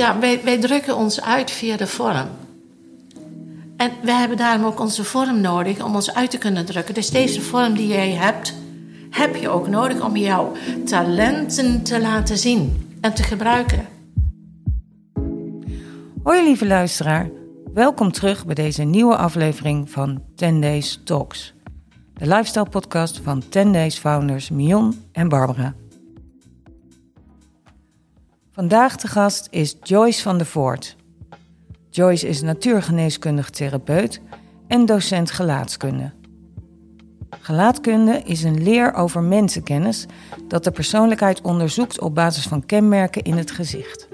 Ja, wij, wij drukken ons uit via de vorm. En wij hebben daarom ook onze vorm nodig om ons uit te kunnen drukken. Dus deze vorm die jij hebt, heb je ook nodig om jouw talenten te laten zien en te gebruiken. Hoi lieve luisteraar, welkom terug bij deze nieuwe aflevering van 10 Days Talks. De lifestyle podcast van 10 Days founders Mion en Barbara. Vandaag te gast is Joyce van der Voort. Joyce is natuurgeneeskundig therapeut en docent gelaatskunde. Gelaatkunde is een leer over mensenkennis dat de persoonlijkheid onderzoekt op basis van kenmerken in het gezicht.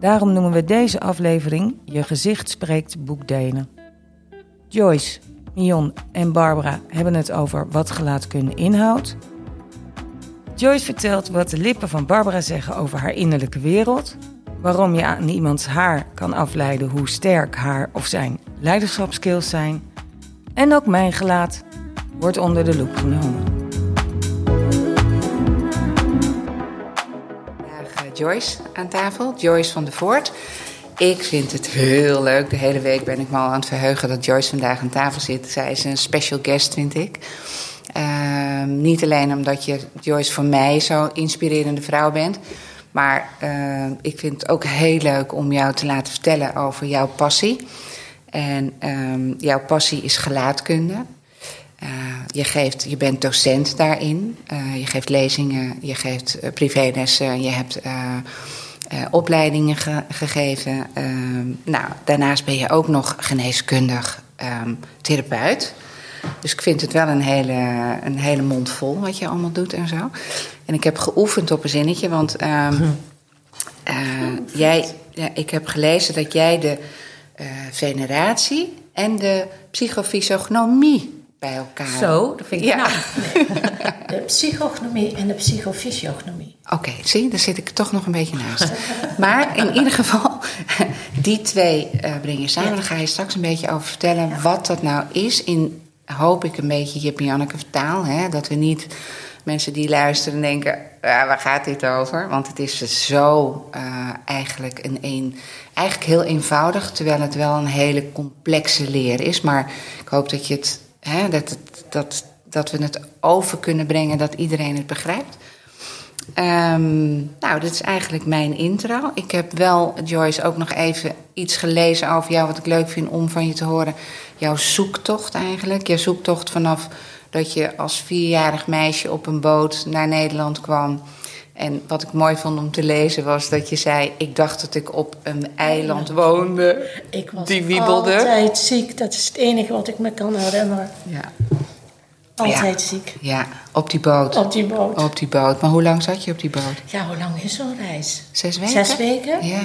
Daarom noemen we deze aflevering Je gezicht spreekt boekdelen. Joyce, Mion en Barbara hebben het over wat gelaatkunde inhoudt. Joyce vertelt wat de lippen van Barbara zeggen over haar innerlijke wereld. Waarom je aan iemands haar kan afleiden hoe sterk haar of zijn leiderschapskills zijn. En ook mijn gelaat wordt onder de loep genomen. Vandaag eh, Joyce aan tafel, Joyce van der Voort. Ik vind het heel leuk. De hele week ben ik me al aan het verheugen dat Joyce vandaag aan tafel zit. Zij is een special guest, vind ik. Ehm, niet alleen omdat je, Joyce, voor mij zo'n inspirerende vrouw bent. Maar ehm, ik vind het ook heel leuk om jou te laten vertellen over jouw passie. En ehm, jouw passie is gelaatkunde. Uh, je, geeft, je bent docent daarin. Uh, je geeft lezingen, je geeft uh, privélessen, je hebt opleidingen ge gegeven. nou, daarnaast ben je ook nog geneeskundig therapeut. Dus ik vind het wel een hele, een hele mond vol wat je allemaal doet en zo. En ik heb geoefend op een zinnetje, want um, uh, jij, ja, ik heb gelezen dat jij de uh, veneratie en de psychofysiognomie bij elkaar. Zo, dat vind ik ja. nou. De psychognomie en de psychofysiognomie. Oké, okay, zie, daar zit ik toch nog een beetje naast. maar in ieder geval, die twee uh, breng je samen. Ja. Daar ga je straks een beetje over vertellen ja. wat dat nou is in hoop ik een beetje Jip en Janneke vertaal. Hè? Dat we niet mensen die luisteren denken, ah, waar gaat dit over? Want het is zo uh, eigenlijk, een, een, eigenlijk heel eenvoudig... terwijl het wel een hele complexe leer is. Maar ik hoop dat, je het, hè, dat, het, dat, dat we het over kunnen brengen... dat iedereen het begrijpt. Um, nou, dit is eigenlijk mijn intro. Ik heb wel, Joyce, ook nog even iets gelezen over jou... wat ik leuk vind om van je te horen. Jouw zoektocht eigenlijk. Jouw zoektocht vanaf dat je als vierjarig meisje op een boot naar Nederland kwam... En wat ik mooi vond om te lezen was dat je zei... ik dacht dat ik op een eiland woonde. Ik was die wiebelde. altijd ziek. Dat is het enige wat ik me kan herinneren. Ja. Altijd ja. ziek. Ja, op die boot. Op die boot. Op die boot. Maar hoe lang zat je op die boot? Ja, hoe lang is zo'n reis? Zes weken? Zes weken. Ja.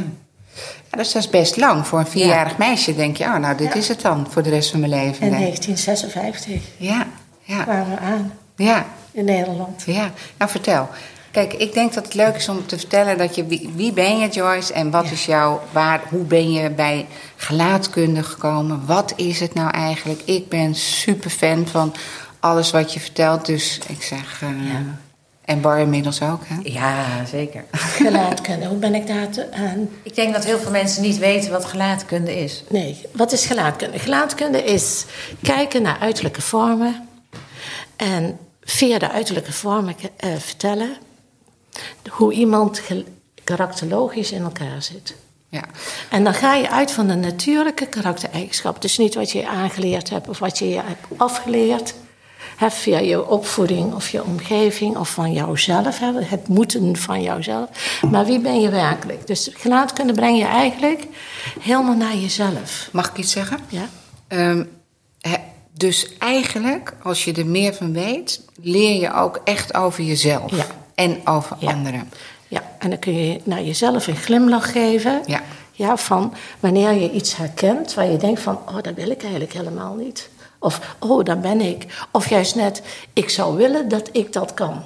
ja dus dat is best lang. Voor een vierjarig ja. meisje denk je... oh, nou, dit ja. is het dan voor de rest van mijn leven. In 1956 ja. Ja. kwamen we aan. Ja. In Nederland. Ja. Nou, vertel. Kijk, ik denk dat het leuk is om te vertellen dat je... Wie, wie ben je, Joyce? En wat is jouw... Waar, hoe ben je bij gelaatkunde gekomen? Wat is het nou eigenlijk? Ik ben super fan van alles wat je vertelt. Dus ik zeg... Uh, ja. En Bar inmiddels ook, hè? Ja, zeker. Gelaatkunde, hoe ben ik daar te, aan? Ik denk dat heel veel mensen niet weten wat gelaatkunde is. Nee, wat is gelaatkunde? Gelaatkunde is kijken naar uiterlijke vormen... en via de uiterlijke vormen uh, vertellen... hoe iemand karakterologisch in elkaar zit. Ja. En dan ga je uit van de natuurlijke karaktereigenschappen. Dus niet wat je aangeleerd hebt of wat je hebt afgeleerd... He, via je opvoeding of je omgeving of van jouzelf. He, het moeten van jouzelf. Maar wie ben je werkelijk? Dus gelaatkunde breng je eigenlijk helemaal naar jezelf. Mag ik iets zeggen? Ja. Um, he, dus eigenlijk, als je er meer van weet, leer je ook echt over jezelf. Ja. En over ja. anderen. Ja, en dan kun je naar jezelf een glimlach geven. Ja. Ja, van wanneer je iets herkent waar je denkt van, oh, dat wil ik eigenlijk helemaal niet. Of, oh, daar ben ik. Of juist net, ik zou willen dat ik dat kan.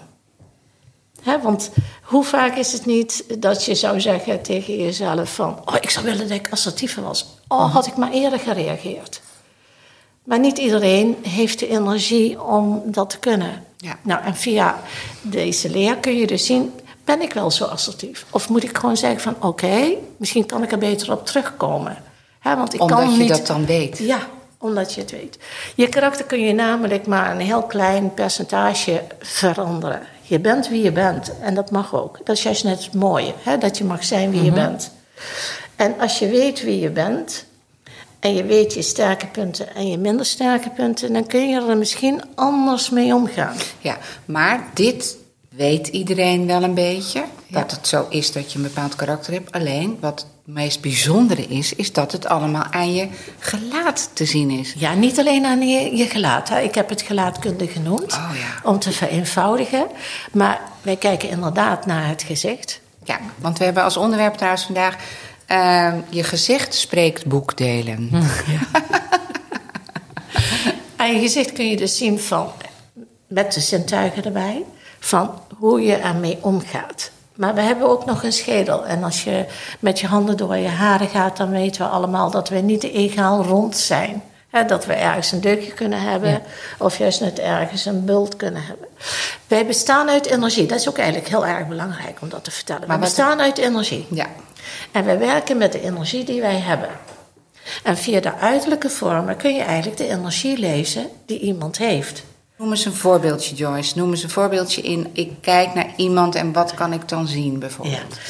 He, want hoe vaak is het niet dat je zou zeggen tegen jezelf van... oh, ik zou willen dat ik assertiever was. Oh, had ik maar eerder gereageerd. Maar niet iedereen heeft de energie om dat te kunnen. Ja. Nou, en via deze leer kun je dus zien... Ben ik wel zo assertief? Of moet ik gewoon zeggen van oké, misschien kan ik er beter op terugkomen. Hè, want ik Omdat kan je niet... dat dan weet. Ja, omdat je het weet. Je karakter kun je namelijk maar een heel klein percentage veranderen. Je bent wie je bent en dat mag ook. Dat is juist net het mooie, hè? dat je mag zijn wie je bent. En als je weet wie je bent en je weet je sterke punten en je minder sterke punten, dan kun je er misschien anders mee omgaan. Ja, maar dit weet iedereen wel een beetje. Dat het zo is dat je een bepaald karakter hebt. Alleen wat meest bijzondere is, is dat het allemaal aan je gelaat te zien is. Ja, niet alleen aan je, je gelaat. Hè. Ik heb het gelaatkunde genoemd Oh ja. om te vereenvoudigen. Maar wij kijken inderdaad naar het gezicht. Ja, want we hebben als onderwerp trouwens vandaag... eh, je gezicht spreekt boekdelen. Aan je gezicht kun je dus zien van, met de zintuigen erbij, van hoe je ermee omgaat. Maar we hebben ook nog een schedel. En als je met je handen door je haren gaat, dan weten we allemaal dat we niet egaal rond zijn. Dat we ergens een deukje kunnen hebben, of juist net ergens een bult kunnen hebben. Wij bestaan uit energie. Dat is ook eigenlijk heel erg belangrijk om dat te vertellen. Maar we bestaan uit energie. Ja, En we werken met de energie die wij hebben. En via de uiterlijke vormen kun je eigenlijk de energie lezen die iemand heeft. Noem eens een voorbeeldje, Joyce. Noem eens een voorbeeldje in... ik kijk naar iemand en wat kan ik dan zien, bijvoorbeeld. Ja.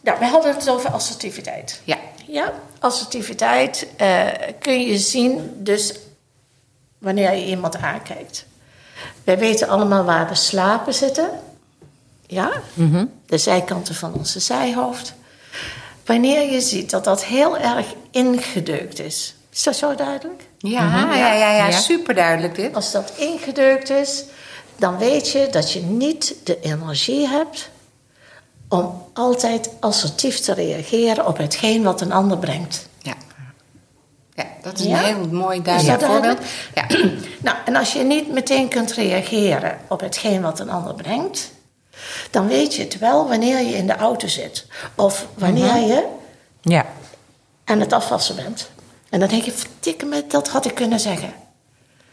Nou, we hadden het over assertiviteit. Ja. Ja, assertiviteit eh, kun je zien dus wanneer je iemand aankijkt. Wij weten allemaal waar de slapen zitten. Ja, de zijkanten van onze zijhoofd. Wanneer je ziet dat dat heel erg ingedeukt is. Is dat zo duidelijk? Ja, ja, ja, ja, Ja. super duidelijk dit. Als dat ingedeukt is, dan weet je dat je niet de energie hebt om altijd assertief te reageren op hetgeen wat een ander brengt. Ja. Ja, dat is Ja? een heel mooi duidelijk voorbeeld. Ja. Nou, en als je niet meteen kunt reageren op hetgeen wat een ander brengt, dan weet je het wel wanneer je in de auto zit of wanneer je Ja. aan het afwassen bent. En dan denk je, verdikke me, dat had ik kunnen zeggen.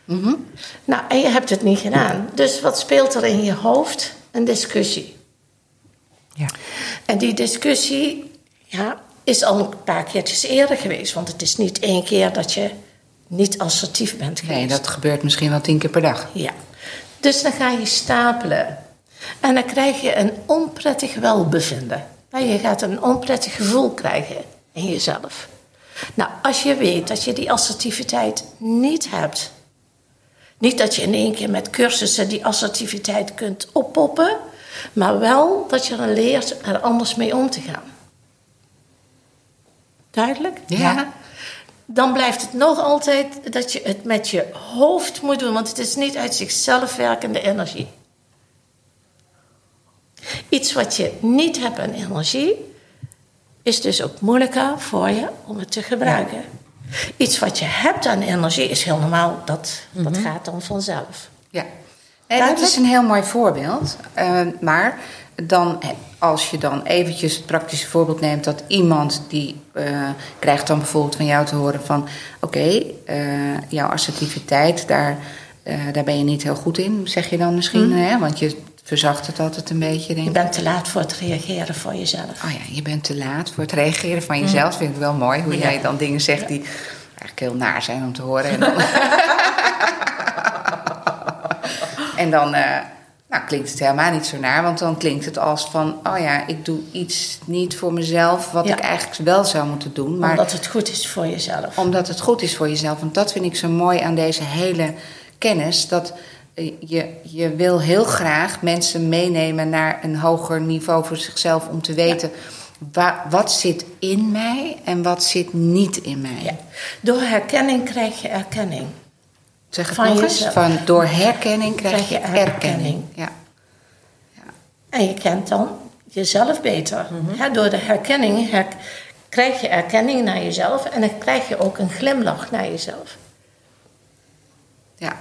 Mhm. Nou, en je hebt het niet gedaan. Dus wat speelt er in je hoofd? Een discussie. Ja. En die discussie ja, is al een paar keertjes eerder geweest. Want het is niet één keer dat je niet assertief bent geweest. Nee, dat gebeurt misschien wel tien keer per dag. Ja. Dus dan ga je stapelen. En dan krijg je een onprettig welbevinden. Je gaat een onprettig gevoel krijgen in jezelf. Nou, als je weet dat je die assertiviteit niet hebt. Niet dat je in één keer met cursussen die assertiviteit kunt oppoppen. Maar wel dat je er leert er anders mee om te gaan. Duidelijk? Ja. Dan blijft het nog altijd dat je het met je hoofd moet doen, want het is niet uit zichzelf werkende energie. Iets wat je niet hebt aan energie, is dus ook moeilijker voor je om het te gebruiken. Iets wat je hebt aan energie is heel normaal, dat, dat gaat dan vanzelf. Ja. Nee, dat is een heel mooi voorbeeld. Eh, maar dan, eh, als je dan eventjes het praktische voorbeeld neemt... dat iemand die eh, krijgt dan bijvoorbeeld van jou te horen van... oké, eh, jouw assertiviteit, daar, daar ben je niet heel goed in, zeg je dan misschien. Hè? Want je verzacht het altijd een beetje, denk Je ik. bent te laat voor het reageren voor jezelf. Oh ja, je bent te laat voor het reageren van jezelf. Vind ik wel mooi hoe Ja. jij dan dingen zegt die eigenlijk heel naar zijn om te horen. En dan, en dan eh, nou, klinkt het helemaal niet zo naar, want dan klinkt het als van: oh ja, ik doe iets niet voor mezelf wat Ja. ik eigenlijk wel zou moeten doen. Maar Omdat het goed is voor jezelf. omdat het goed is voor jezelf. Want dat vind ik zo mooi aan deze hele kennis. Dat je, je wil heel graag mensen meenemen naar een hoger niveau voor zichzelf. Om te weten wa- wat zit in mij en wat zit niet in mij. Ja. Door herkenning krijg je erkenning. Zeg het Van nog eens. Van door herkenning krijg, Krijg je erkenning. erkenning. Ja. En je kent dan jezelf beter. Hè, door de herkenning her- krijg je erkenning naar jezelf en dan krijg je ook een glimlach naar jezelf. ja.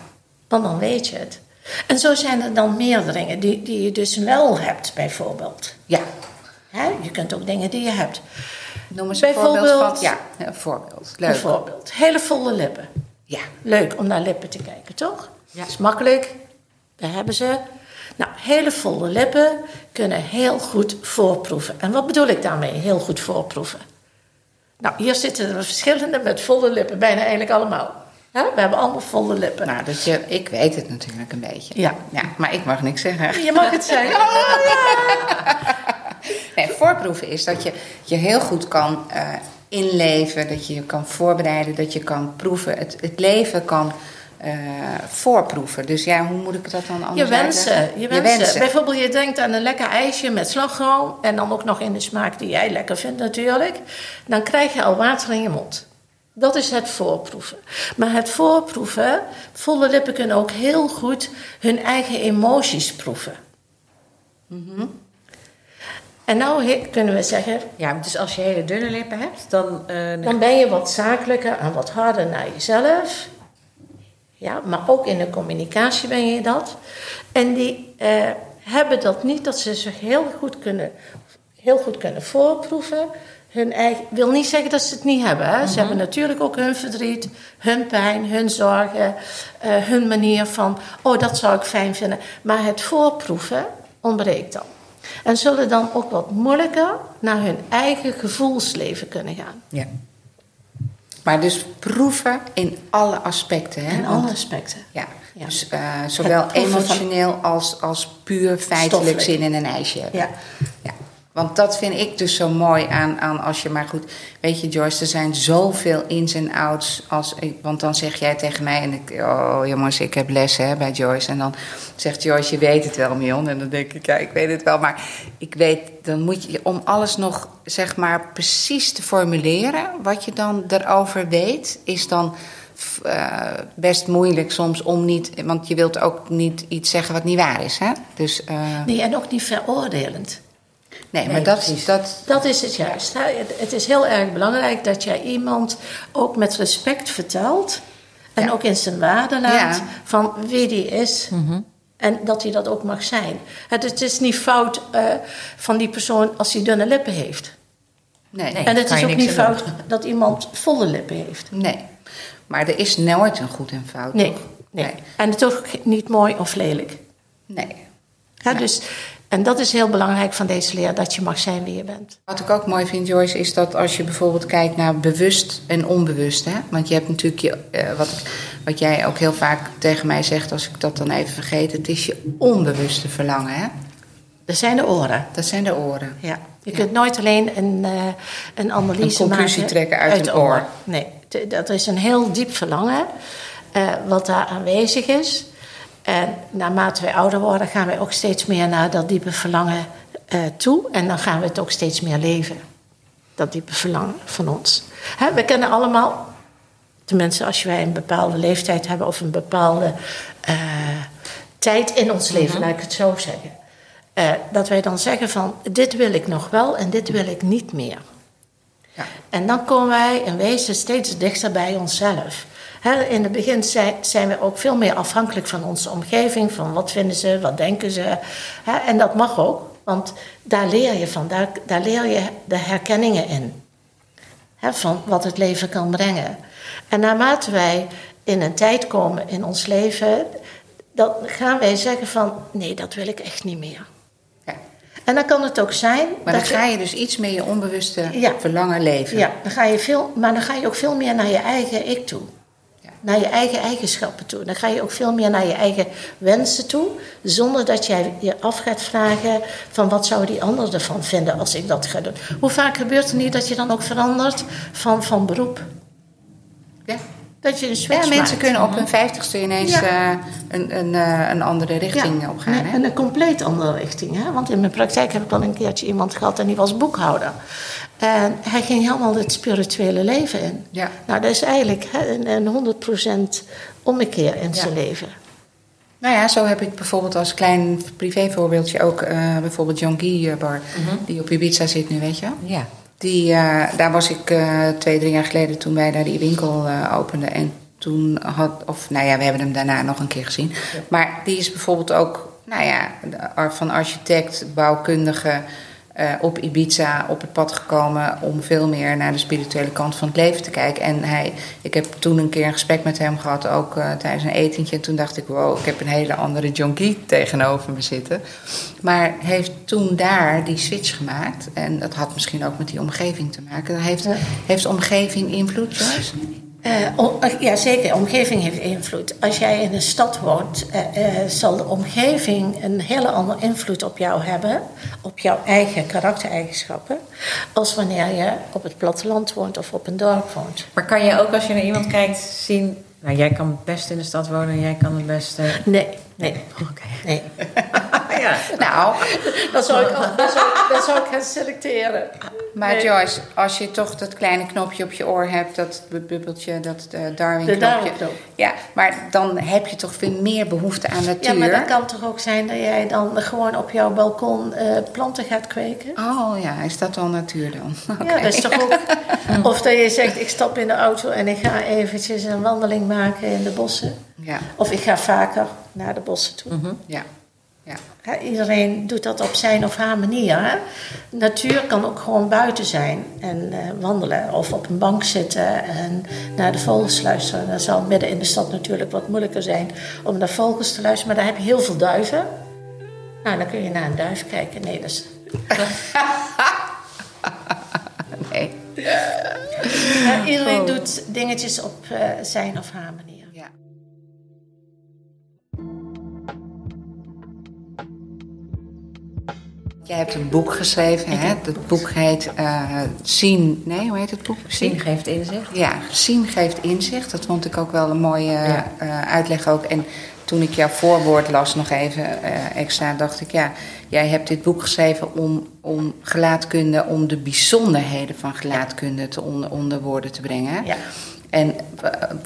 Want dan weet je het. En zo zijn er dan meer dingen die, die je dus wel hebt, bijvoorbeeld. ja. Hè, je kunt ook dingen die je hebt. Noem eens een voorbeeld Bijvoorbeeld- van. Ja, een voorbeeld. Leuk. Bijvoorbeeld, hele volle lippen. Ja. Leuk om naar lippen te kijken, toch? Ja. Dat is makkelijk. Daar hebben ze. Nou, hele volle lippen kunnen heel goed voorproeven. En wat bedoel ik daarmee, heel goed voorproeven? Nou, hier zitten er verschillende met volle lippen, bijna eigenlijk allemaal. We hebben allemaal volle lippen. Nou, dat je, ik weet het natuurlijk een beetje. Ja. ja. Maar ik mag niks zeggen. Je mag het zeggen. Oh. Nee, voorproeven is dat je je heel goed kan uh, inleven, dat je je kan voorbereiden, dat je kan proeven. Het, het leven kan uh, voorproeven. Dus ja, hoe moet ik dat dan anders je wensen, uitleggen? je wensen. Bijvoorbeeld, je denkt aan een lekker ijsje met slagroom... en dan ook nog in de smaak die jij lekker vindt natuurlijk. Dan krijg je al water in je mond. Dat is het voorproeven. Maar het voorproeven, volle lippen kunnen ook heel goed hun eigen emoties proeven. Mm En nou kunnen we zeggen, Ja, dus als je hele dunne lippen hebt, dan... eh, dan ben je wat zakelijker en wat harder naar jezelf. Ja, maar ook in de communicatie ben je dat. En die eh, hebben dat niet, dat ze zich heel goed kunnen, heel goed kunnen voorproeven. Hun eigen, wil niet zeggen dat ze het niet hebben. Hè? Ze hebben natuurlijk ook hun verdriet, hun pijn, hun zorgen, eh, hun manier van, oh dat zou ik fijn vinden. Maar het voorproeven ontbreekt dan. En zullen dan ook wat moeilijker naar hun eigen gevoelsleven kunnen gaan. Ja. Maar dus proeven in alle aspecten. Hè? Want- alle aspecten. Ja, Ja. dus eh, zowel emotioneel als, als puur feitelijk zin in een ijsje hebben. Ja. Ja. Want dat vind ik dus zo mooi aan, aan als je maar goed... Weet je Joyce, er zijn zoveel ins en outs. Als, want dan zeg jij tegen mij... En ik, oh jongens, ik heb lessen hè, bij Joyce. En dan zegt Joyce, je weet het wel Mion. En dan denk ik, ja, ik weet het wel. Maar ik weet, dan moet je om alles nog zeg maar precies te formuleren... wat je dan erover weet, is dan... eh, best moeilijk soms om niet... Want je wilt ook niet iets zeggen wat niet waar is, hè? Dus, eh, Nee, en ook niet veroordelend. Nee, maar dat, precies. dat, Dat is het juist. hè. Het- is heel erg belangrijk dat jij iemand ook met respect vertelt. En Ja. ook in zijn waarde laat Ja. van wie die is. En dat hij dat ook mag zijn. Het, het is niet fout eh, van die persoon als hij dunne lippen heeft. nee. Nee. en het is ook niet fout dat iemand volle lippen heeft. Nee. Maar er is nooit een goed en fout. Nee, nee. Nee. En het is ook niet mooi of lelijk. Nee. Nee. dus, en dat is heel belangrijk van deze leer, dat je mag zijn wie je bent. Wat ik ook mooi vind, Joyce, is dat als je bijvoorbeeld kijkt naar bewust en onbewust. Hè? Want je hebt natuurlijk je, eh, wat, wat jij ook heel vaak tegen mij zegt, als ik dat dan even vergeet, het is je onbewuste verlangen. Hè? Er zijn de oren. Dat zijn de oren. Ja. Je Ja. kunt nooit alleen een, eh, een analyse Een conclusie maken trekken uit de een oor. Nee, dat is een heel diep verlangen eh, wat daar aanwezig is. En naarmate wij ouder worden, gaan wij ook steeds meer naar dat diepe verlangen eh, toe. En dan gaan we het ook steeds meer leven. Dat diepe verlangen van ons. Hè, we kennen allemaal, tenminste als wij een bepaalde leeftijd hebben of een bepaalde eh, tijd in ons leven, laat ik het zo zeggen. Eh, dat wij dan zeggen van dit wil ik nog wel en dit wil ik niet meer. Ja. En dan komen wij in wezen steeds dichter bij onszelf. In het begin zijn, we ook veel meer afhankelijk van onze omgeving, van wat vinden ze, wat denken ze. En dat mag ook, want daar leer je van, daar, daar leer je de herkenningen in. Van wat het leven kan brengen. En naarmate wij in een tijd komen in ons leven, dan gaan wij zeggen van nee, dat wil ik echt niet meer. Ja. En dan kan het ook zijn. Maar dan dat ga je dus iets meer je onbewuste Ja. verlangen leven. Ja, dan ga je veel, maar dan ga je ook veel meer naar je eigen ik toe. Naar je eigen eigenschappen toe. Dan ga je ook veel meer naar je eigen wensen toe. Zonder dat jij je af gaat vragen van wat zou die ander ervan vinden als ik dat ga doen. Hoe vaak gebeurt het niet dat je dan ook verandert van, van beroep? Ja. Dat je een switch Ja, mensen maakt. kunnen op hun vijftigste ineens Ja. eh, een, een, eh, een andere richting Ja, opgaan. Hè? En een compleet andere richting. Hè? Want in mijn praktijk heb ik wel een keertje iemand gehad en die was boekhouder. En hij ging helemaal het spirituele leven in. Ja. Nou, dat is eigenlijk hè, een, een 100% ommekeer in Ja. zijn leven. Nou ja, zo heb ik bijvoorbeeld als klein privévoorbeeldje ook eh, bijvoorbeeld John Guy Bar, die op Ibiza zit nu, weet je wel? Ja. Die, eh, daar was ik eh, twee, drie jaar geleden toen wij daar die winkel eh, openden. En toen had, of nou ja, we hebben hem daarna nog een keer gezien. Maar die is bijvoorbeeld ook, nou ja, van architect, bouwkundige, eh, op Ibiza op het pad gekomen om veel meer naar de spirituele kant van het leven te kijken. En hij, ik heb toen een keer een gesprek met hem gehad, ook eh, tijdens een etentje. En toen dacht ik, wow, ik heb een hele andere junkie tegenover me zitten. Maar heeft toen daar die switch gemaakt. En dat had misschien ook met die omgeving te maken. Heeft, Ja. heeft omgeving invloed? Eh, ja, zeker. Omgeving heeft invloed. Als jij in een stad woont, eh, zal de omgeving een hele andere invloed op jou hebben, op jouw eigen karaktereigenschappen, als wanneer je op het platteland woont of op een dorp woont. Maar kan je ook als je naar iemand kijkt zien... Nou, jij kan het best in de stad wonen en jij kan het best... eh, Nee, nee, Oké. nee. ja. Nou, Dan zou ik, dan zou ik, dan zou ik gaan selecteren. Maar Nee. Joyce, als je toch dat kleine knopje op je oor hebt, dat bubbeltje, dat eh, Darwin-knopje. Darwin-knop. Ja, maar dan heb je toch veel meer behoefte aan natuur. Ja, maar dat kan toch ook zijn dat jij dan gewoon op jouw balkon eh, planten gaat kweken? Oh ja, is dat dan natuur dan? Ja, dat is toch ook. Of dat je zegt, ik stap in de auto en ik ga eventjes een wandeling maken in de bossen. Ja, Of ik ga vaker naar de bossen toe. ja, ja. Iedereen doet dat op zijn of haar manier. Hè? Natuur kan ook gewoon buiten zijn en eh, wandelen. Of op een bank zitten en naar de vogels luisteren. Dat zal midden in de stad natuurlijk wat moeilijker zijn om naar vogels te luisteren. Maar daar heb je heel veel duiven. Nou, dan kun je naar een duif kijken. Nee, dat is... Nee. Iedereen doet dingetjes op eh, zijn of haar manier. Jij hebt een boek geschreven, hè? Dat boek heet eh, Zien. Nee, hoe heet het boek? Zien geeft inzicht. Ja, zien geeft inzicht. Dat vond ik ook wel een mooie Ja. eh, uitleg ook. En toen ik jouw voorwoord las nog even eh, extra, dacht ik... ja, jij hebt dit boek geschreven om, om gelaatkunde... om de bijzonderheden van gelaatkunde te onder, onder woorden te brengen. Ja. En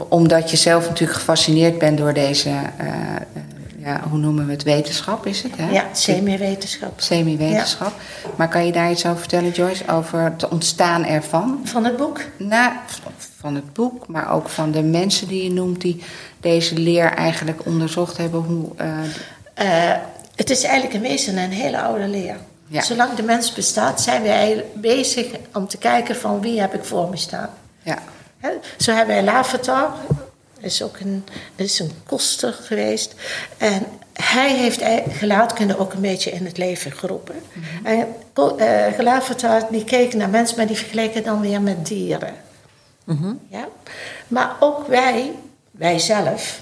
omdat je zelf natuurlijk gefascineerd bent door deze... ja, hoe noemen we het? Wetenschap is het, hè? Ja, semi-wetenschap. Semi-wetenschap. Maar kan je daar iets over vertellen, Joyce? Over het ontstaan ervan? Van het boek? Nou, van het boek, maar ook van de mensen die je noemt die deze leer eigenlijk onderzocht hebben. Hoe, eh, Eh, het is eigenlijk in wezen een hele oude leer. Ja. Zolang de mens bestaat, zijn wij bezig om te kijken van wie heb ik voor me staan. ja, Zo hebben wij Lavatar, is ook een, is een koster geweest. En hij heeft ei- gelaatkunde ook een beetje in het leven geroepen. En ko- eh, Lavatar die keek naar mensen, maar die vergeleken dan weer met dieren. Ja? Maar ook wij, wij zelf,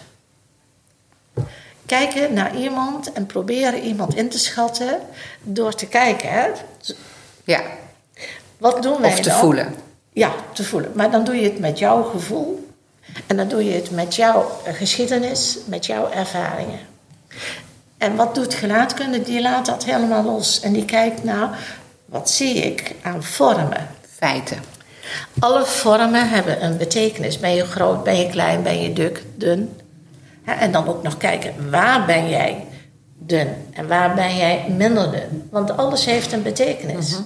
kijken naar iemand en proberen iemand in te schatten door te kijken. Hè? ja. Wat doen wij Of te dan? voelen. Ja, te voelen. Maar dan doe je het met jouw gevoel. En dan doe je het met jouw eh, geschiedenis, met jouw ervaringen. En wat doet gelaatkunde? Die laat dat helemaal los. En die kijkt naar, wat zie ik aan vormen? Feiten. Alle vormen hebben een betekenis. Ben je groot, ben je klein, ben je dik, dun? En dan ook nog kijken, waar ben jij dun en waar ben jij minder dun? Want alles heeft een betekenis.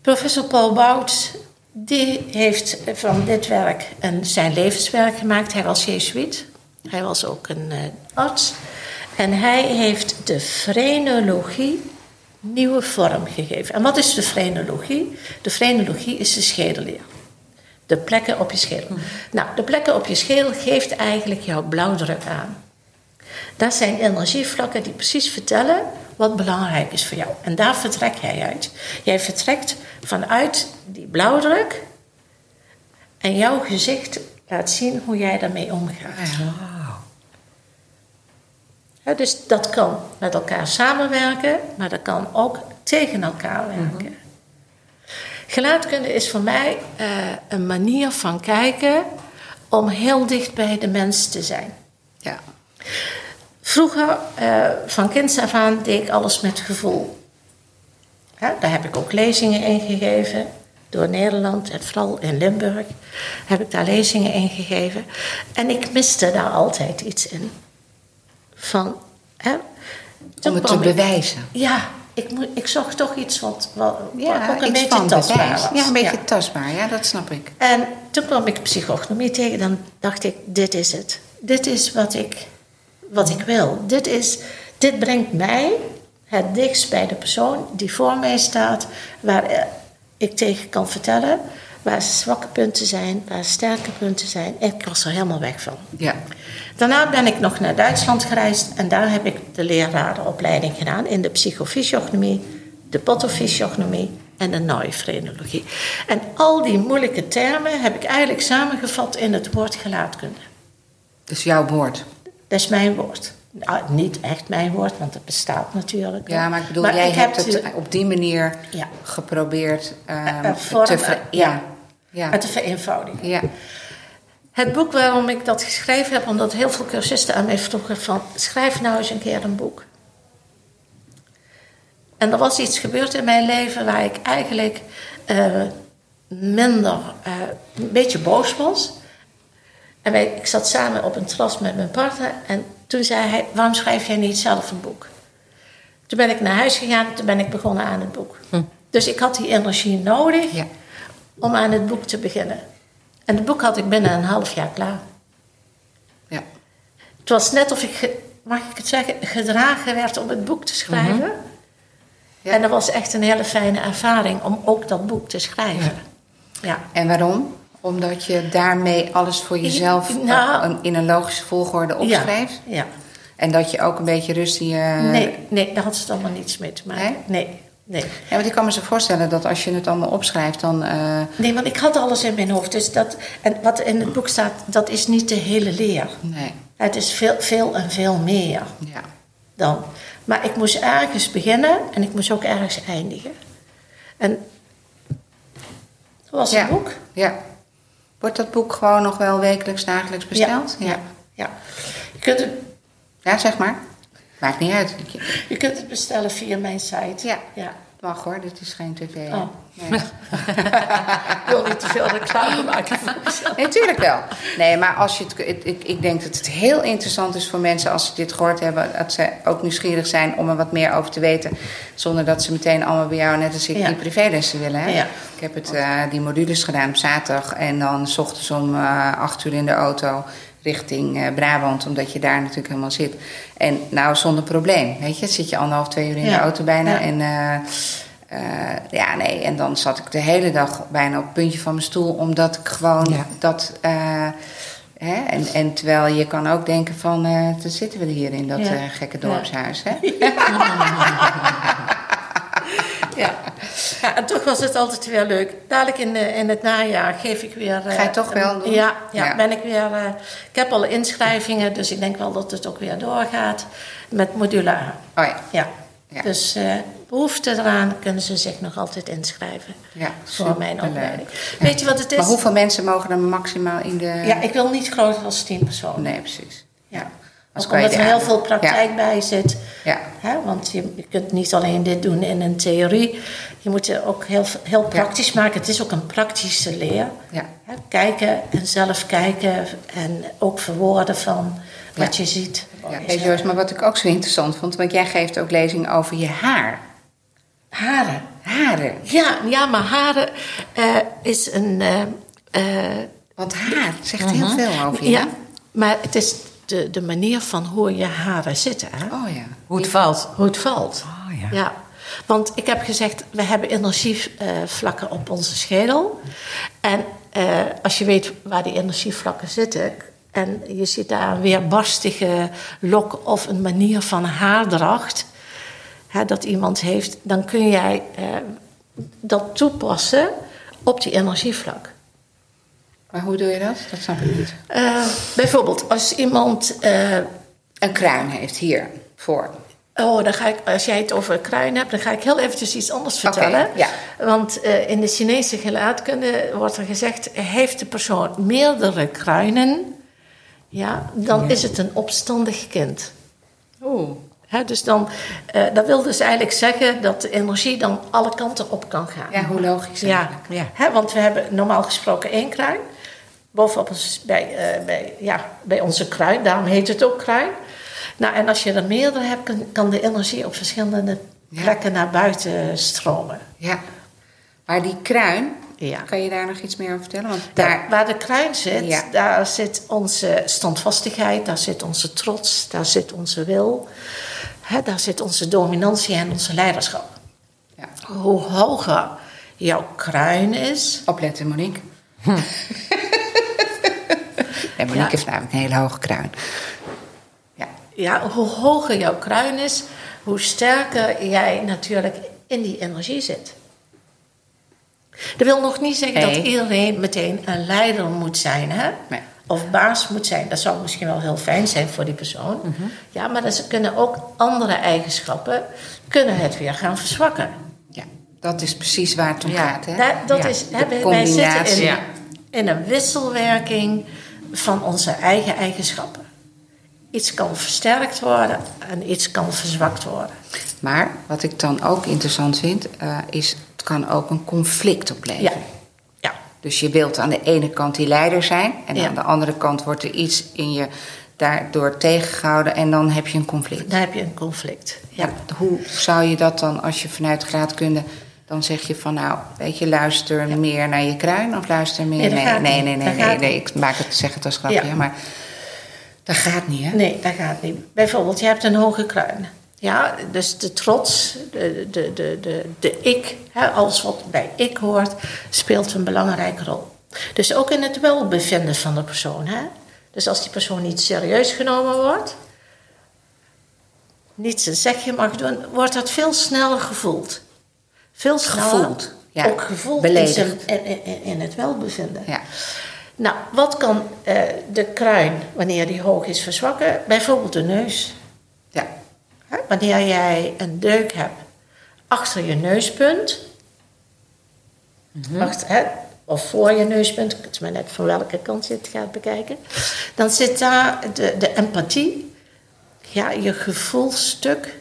Professor Paul Bout, die heeft van dit werk een, zijn levenswerk gemaakt. Hij was jezuïet. Hij was ook een eh, arts. En hij heeft de frenologie nieuwe vorm gegeven. En wat is de frenologie? De frenologie is de schedelleer. De plekken op je schedel. Nou, de plekken op je schedel geeft eigenlijk jouw blauwdruk aan. Dat zijn energievlakken die precies vertellen wat belangrijk is voor jou. En daar vertrek jij uit. Jij vertrekt vanuit die blauwdruk. En jouw gezicht laat zien hoe jij daarmee omgaat. Hè, dus dat kan met elkaar samenwerken, maar dat kan ook tegen elkaar werken. Gelaatkunde is voor mij eh, een manier van kijken om heel dicht bij de mens te zijn. Ja. Vroeger, eh, van kinds af aan, deed ik alles met gevoel. Ja, daar heb ik ook lezingen in gegeven. Door Nederland en vooral in Limburg heb ik daar lezingen in gegeven. En ik miste daar altijd iets in. Van, hè, Om het te ik- bewijzen. Ja, ik, ik zocht toch iets wat, wat, Ja, ook een iets beetje tastbaar bewijs. was. Ja, een beetje tastbaar. Ja, dat snap ik. En toen kwam ik psychognomie tegen. Dan dacht ik, dit is het. Dit is wat ik, wat ik wil. Dit, is, dit brengt mij het dichtst bij de persoon die voor mij staat, waar eh, ik tegen kan vertellen waar zwakke punten zijn, waar sterke punten zijn. Ik was er helemaal weg van. Ja. Daarna ben ik nog naar Duitsland gereisd en daar heb ik de lerarenopleiding gedaan in de psychofysiognomie, de patofysiognomie en de neurofrenologie. En al die moeilijke termen heb ik eigenlijk samengevat in het woord gelaatkunde. Dus jouw woord. Dat is mijn woord. Nou, niet echt mijn woord, want het bestaat natuurlijk. Ja, maar ik bedoel, jij ik hebt heb het op die manier Ja. geprobeerd Eh, vorm- te ver- ja. Ja. het te vereenvoudigen. Ja. Het boek waarom ik dat geschreven heb, omdat heel veel cursisten aan mij vroegen van schrijf nou eens een keer een boek. En er was iets gebeurd in mijn leven waar ik eigenlijk eh, minder, eh, een beetje boos was. En wij, ik zat samen op een terras met mijn partner en toen zei hij, waarom schrijf jij niet zelf een boek? Toen ben ik naar huis gegaan, toen ben ik begonnen aan het boek. Dus ik had die energie nodig Ja. om aan het boek te beginnen. En het boek had ik binnen een half jaar klaar. Ja. Het was net of ik, mag ik het zeggen, gedragen werd om het boek te schrijven. Ja. En dat was echt een hele fijne ervaring om ook dat boek te schrijven. Ja. En waarom? Omdat je daarmee alles voor jezelf Nou- eh, een- in een logische volgorde opschrijft. Ja. ja. En dat je ook een beetje rust in je... Nee, nee, daar had het allemaal niets mee te maken. Nee? Nee, nee. Ja, want ik kan me zo voorstellen dat als je het allemaal opschrijft, dan... eh, Nee, want ik had alles in mijn hoofd. Dus dat, en wat in het boek staat, dat is niet de hele leer. nee, Het is veel, veel en veel meer ja. dan. Maar ik moest ergens beginnen en ik moest ook ergens eindigen. En dat was Ja. het boek. ja. Wordt dat boek gewoon nog wel wekelijks, dagelijks besteld? Ja. ja. Je, kunt het, Ja, zeg maar. Maakt niet uit. je kunt het bestellen via mijn site. Ja. ja. Mag hoor, dit is geen tv. Oh. Nee. Ik wil niet te veel reclame maken voor mezelf. Nee, wel. Nee, maar als je het, ik, ik, ik denk dat het heel interessant is voor mensen als ze dit gehoord hebben, dat ze ook nieuwsgierig zijn om er wat meer over te weten, zonder dat ze meteen allemaal bij jou, net als ik, Ja. die privélessen willen. Hè? Ja. Ik heb het, eh, die modules gedaan op zaterdag en dan s ochtends om eh, acht uur in de auto richting eh, Brabant, omdat je daar natuurlijk helemaal zit. En nou, zonder probleem, weet je, zit je anderhalf, twee uur in de auto bijna Ja. en... eh, eh, ja, nee, en dan zat ik de hele dag bijna op het puntje van mijn stoel, omdat ik gewoon Ja. dat. hè, en, en terwijl je kan ook denken van, eh dan zitten we hier in dat Ja. gekke dorpshuis. Hè? Ja. ja, en toch was het altijd weer leuk. Dadelijk in, de, in het najaar geef ik weer... eh, Ga je toch wel doen? Ja, ja, Ja. ben ik weer... eh, ik heb al inschrijvingen, dus ik denk wel dat het ook weer doorgaat met module A. Oh ja, Ja. Ja. Dus eh behoefte eraan kunnen ze zich nog altijd inschrijven ja voor mijn opleiding. Ja. Weet je wat het is? Maar hoeveel mensen mogen er maximaal in de. Ja, ik wil niet groter dan tien personen. Nee, precies. Ja. Als omdat er heel veel praktijk bij zit. Ja, Hè? Want je, je kunt niet alleen dit doen in een theorie. Je moet het ook heel, heel praktisch maken. Het is ook een praktische leer. ja. Hè? Kijken en zelf kijken. En ook verwoorden van wat je ziet. ja. Hey Joyce, maar wat ik ook zo interessant vond, want jij geeft ook lezingen over je haar. Haren. Haren. Ja, ja maar haren eh, is een... eh, eh, Want haar zegt heel veel over je. ja, maar het is de, de manier van hoe je haren zitten. Hè? Oh ja. Hoe het valt. Hoe het valt. Oh ja. Ja, want ik heb gezegd, we hebben energievlakken op onze schedel. En eh, als je weet waar die energievlakken zitten... en je ziet daar een weerbarstige lok of een manier van haardracht... Hè, dat iemand heeft, dan kun jij eh, dat toepassen op die energievlak. Maar hoe doe je dat? Dat snap ik niet. Eh, bijvoorbeeld, als iemand... eh, Een kruin heeft hier voor. Oh, dan ga ik, als jij het over kruin hebt, dan ga ik heel eventjes iets anders vertellen. ja. Want eh, in de Chinese gelaatkunde wordt er gezegd: heeft de persoon meerdere kruinen, ja, dan is het een opstandig kind. Oeh. Hè, dus dan, eh, dat wil dus eigenlijk zeggen dat de energie dan alle kanten op kan gaan. Ja, hoe logisch Ja, eigenlijk. Ja. Hè, want we hebben normaal gesproken één kruin. Bovenop bij, eh, bij, ja, bij onze kruin, daarom heet het ook kruin. Nou, en als je er meerdere hebt, kan, kan de energie op verschillende Ja. plekken naar buiten stromen. Ja. Maar die kruin, Ja. kan je daar nog iets meer over vertellen? Want Daar, daar... waar de kruin zit, Ja. daar zit onze standvastigheid, daar zit onze trots, daar zit onze wil. hè, daar zit onze dominantie en onze leiderschap. Ja. Hoe hoger jouw kruin is, Opletten, Monique. nee, Monique Ja. heeft namelijk een hele hoge kruin. Ja, ja, hoe hoger jouw kruin is, hoe sterker jij natuurlijk in die energie zit. Dat wil nog niet zeggen Nee. dat iedereen meteen een leider moet zijn, hè? Nee. Of baas moet zijn. Dat zou misschien wel heel fijn zijn voor die persoon. Ja, maar dat kunnen ook andere eigenschappen kunnen het weer gaan verzwakken. ja, dat is precies waar het om Ja. gaat. Hè? Dat Ja, is, de hè, wij- zitten combinatie. in, in een wisselwerking van onze eigen eigenschappen. Iets kan versterkt worden en iets kan verzwakt worden. Maar wat ik dan ook interessant vind, eh, is het kan ook een conflict opleveren. Ja. Ja. Dus je wilt aan de ene kant die leider zijn en Ja. aan de andere kant wordt er iets in je daardoor tegengehouden en dan heb je een conflict. Dan heb je een conflict. Ja. Ja, hoe zou je dat dan, als je vanuit graadkunde, dan zeg je van nou, weet je, luister meer naar je kruin of luister meer. Nee, nee, nee, nee, nee, ik maak het, zeg het als grapje, Ja. maar dat gaat niet, hè? Nee, dat gaat niet. Bijvoorbeeld, je hebt een hoge kruin. Ja, dus de trots, de, de, de, de, de ik, hè, alles wat bij ik hoort, speelt een belangrijke rol. Dus ook in het welbevinden van de persoon. Hè? Dus als die persoon niet serieus genomen wordt, niet zijn zegje mag doen, wordt dat veel sneller gevoeld. Veel sneller. Gevoeld, ja. Ook gevoeld in, Beledigd. zijn, in, in, in het welbevinden. Ja. Nou, wat kan eh, de kruin, wanneer die hoog is, verzwakken? Bijvoorbeeld de neus. ja. Hè? Wanneer jij een deuk hebt achter je neuspunt, achter, hè, of voor je neuspunt, het is maar net van welke kant je het gaat bekijken, dan zit daar de, de empathie, ja, je gevoelstuk,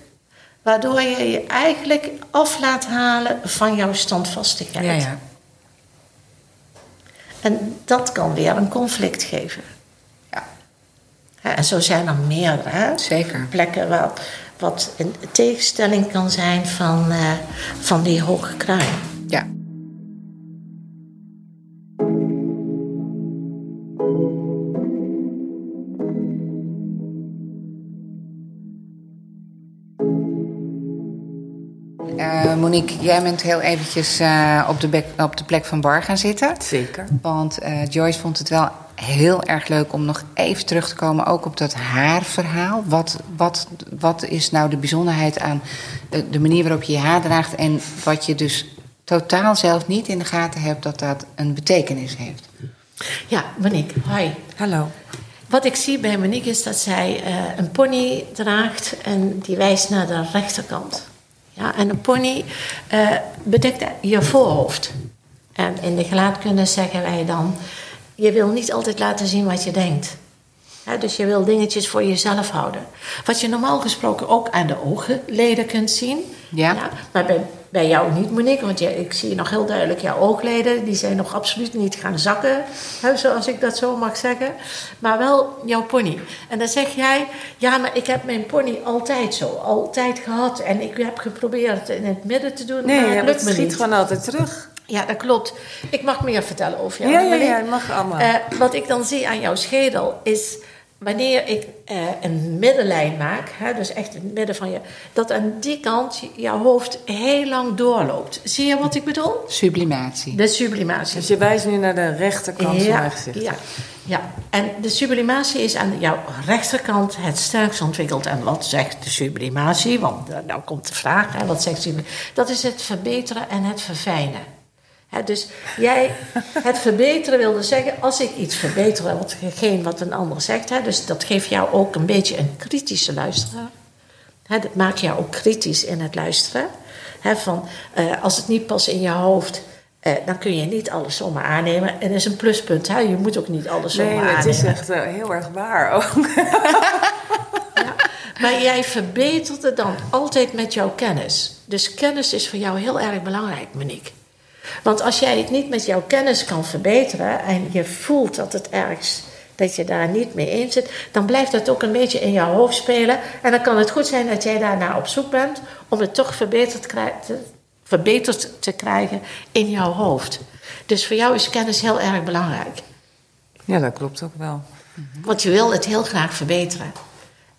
waardoor je je eigenlijk af laat halen van jouw standvastigheid. Ja, ja. En dat kan weer een conflict geven. ja. En zo zijn er meerdere hè? Zeker. plekken waar, wat een tegenstelling kan zijn van, eh, van die hoge kruin. Monique, jij bent heel eventjes eh, op, de bek- op de plek van Bar gaan zitten. Zeker. Want eh, Joyce vond het wel heel erg leuk om nog even terug te komen, ook op dat haarverhaal. Wat, wat, wat is nou de bijzonderheid aan de, de manier waarop je je haar draagt en wat je dus totaal zelf niet in de gaten hebt dat dat een betekenis heeft? Ja, Monique, hoi. Hallo. Wat ik zie bij Monique is dat zij eh, een pony draagt en die wijst naar de rechterkant. Ja, en een pony eh, bedekt je voorhoofd. En in de gelaatkunde zeggen wij dan: je wil niet altijd laten zien wat je denkt. Dus je wil dingetjes voor jezelf houden. Wat je normaal gesproken ook aan de oogleden kunt zien. Ja. maar bij, bij jou niet, Monique. Want je, ik zie nog heel duidelijk jouw oogleden. Die zijn nog absoluut niet gaan zakken. Hè, zoals ik dat zo mag zeggen. Maar wel jouw pony. En dan zeg jij... Ja, maar ik heb mijn pony altijd zo. Altijd gehad. En ik heb geprobeerd in het midden te doen. Nee, maar ja, het het lukt me schiet niet. gewoon altijd terug. Ja, dat klopt. Ik mag meer vertellen over jou. Ja, ja, mag allemaal. Eh, wat ik dan zie aan jouw schedel is wanneer ik eh, een middenlijn maak, hè, dus echt in het midden van je, dat aan die kant jouw hoofd heel lang doorloopt. Zie je wat ik bedoel? Sublimatie. De sublimatie. Dus je wijst nu naar de rechterkant van mijn gezicht. Ja, ja, en de sublimatie is aan jouw rechterkant het sterkst ontwikkeld. En wat zegt de sublimatie? Want uh, nou komt de vraag, hè, wat zegt sublimatie? Dat is het verbeteren en het verfijnen. Dus jij, het verbeteren wilde zeggen, als ik iets verbeter, wat, geen wat een ander zegt, dus dat geeft jou ook een beetje een kritische luisteraar. Dat maakt jou ook kritisch in het luisteren. Van, uh, als het niet past in je hoofd, uh, dan kun je niet alles zomaar aannemen. En dat is een pluspunt. Hè? Je moet ook niet alles zomaar nee, aannemen. het is echt uh, heel erg waar ook. ja, maar jij verbetert het dan altijd met jouw kennis. Dus kennis is voor jou heel erg belangrijk, Monique. Want als jij het niet met jouw kennis kan verbeteren... en je voelt dat het ergens dat je daar niet mee eens zit, dan blijft dat ook een beetje in jouw hoofd spelen. En dan kan het goed zijn dat jij daarna op zoek bent om het toch verbeterd, te, verbeterd te krijgen in jouw hoofd. Dus voor jou is kennis heel erg belangrijk. Ja, dat klopt ook wel. Want je wil het heel graag verbeteren.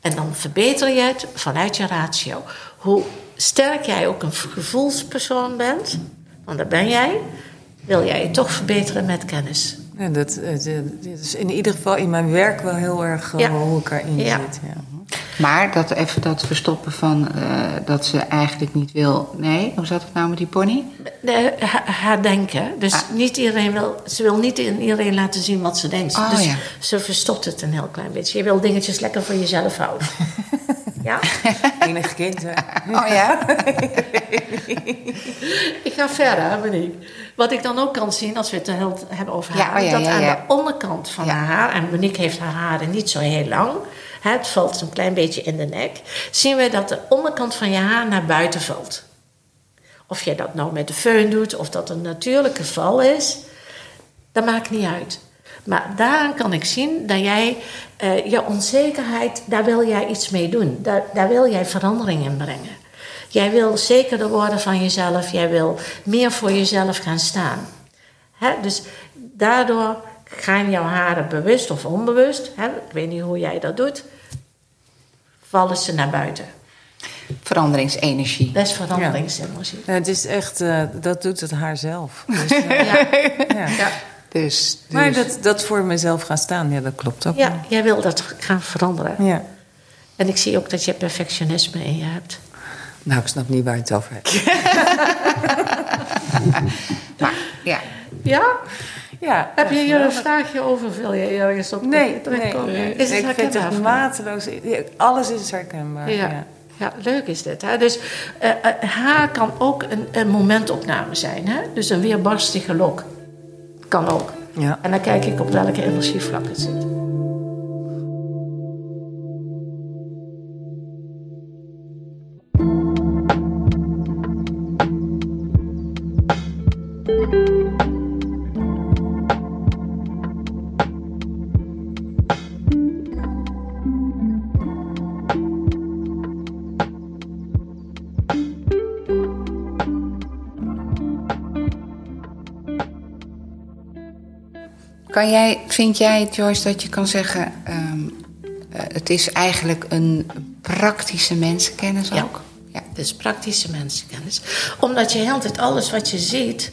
En dan verbeter je het vanuit je ratio. Hoe sterk jij ook een gevoelspersoon bent, want dat ben jij, wil jij je toch verbeteren met kennis. Ja, dat, eh, dat is in ieder geval in mijn werk wel heel erg eh, Ja. hoe ik erin Ja. zit. Ja. Maar dat even dat verstoppen van eh, dat ze eigenlijk niet wil. Nee, hoe zat het nou met die pony? De, ha- haar denken. Dus Ah. niet iedereen wil, ze wil niet in iedereen laten zien wat ze denkt. Oh, dus ja. ze verstopt het een heel klein beetje. Je wil dingetjes lekker voor jezelf houden. ja? Enig kind, hè? Oh ja? Ik ga verder, Monique. Wat ik dan ook kan zien, als we het heel hebben over Ja, haar... oh ja, dat ja, aan ja. de onderkant van Ja. haar haar... en Monique heeft haar haren niet zo heel lang... Het valt een klein beetje in de nek... zien we dat de onderkant van je haar naar buiten valt. Of je dat nou met de föhn doet... of dat een natuurlijke val is... dat maakt niet uit. Maar daaraan kan ik zien dat jij eh, je onzekerheid... daar wil jij iets mee doen. Daar, daar wil jij verandering in brengen. Jij wil zekerder worden van jezelf. Jij wil meer voor jezelf gaan staan. Dus daardoor gaan jouw haren bewust of onbewust... Ik weet niet hoe jij dat doet... vallen ze naar buiten. Veranderingsenergie. Dat is veranderingsenergie. Ja, het is echt, eh, dat doet het haar zelf. Dus, eh, Ja. ja. Ja. Dus, dus Maar dat, dat voor mezelf gaan staan, ja, dat klopt ook. ja, jij wil dat gaan veranderen. Ja. En ik zie ook dat je perfectionisme in je hebt. Nou, ik snap niet waar je het over hebt. maar, ja. Ja? Ja, Heb je hier een vraagje over? Wil je ergens op Nee, terugkomen? nee, nee. Is het ik vind het mateloos. Alles is herkenbaar. Ja. Ja. ja, leuk is dit. Hè? Dus eh, eh, haar kan ook een, een momentopname zijn. Hè? Dus een weerbarstige lok. Kan ook. Ja. En dan kijk ik op welke energievlak het zit. Kan jij, vind jij, Joyce, dat je kan zeggen... ehm, eh, het is eigenlijk een praktische mensenkennis Ja. ook? Ja. Dus praktische mensenkennis. Omdat je heel tijd alles wat je ziet...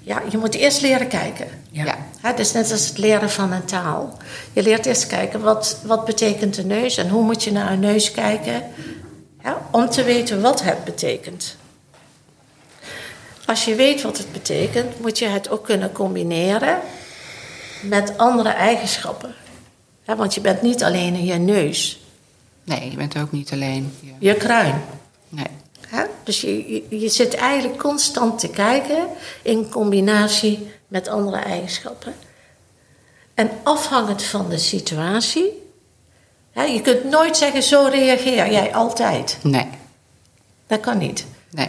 Ja, je moet eerst leren kijken. Ja. ja. Is net als het leren van een taal. Je leert eerst kijken wat, wat betekent een neus en hoe moet je naar een neus kijken ja, om te weten wat het betekent. Als je weet wat het betekent, moet je het ook kunnen combineren met andere eigenschappen. Ja, want je bent niet alleen in je neus, Nee, je bent ook niet alleen. Ja. je kruin. Nee. Dus je, je, je zit eigenlijk constant te kijken in combinatie met andere eigenschappen. En afhangend van de situatie, je kunt nooit zeggen zo reageer jij altijd. Nee. Dat kan niet. Nee.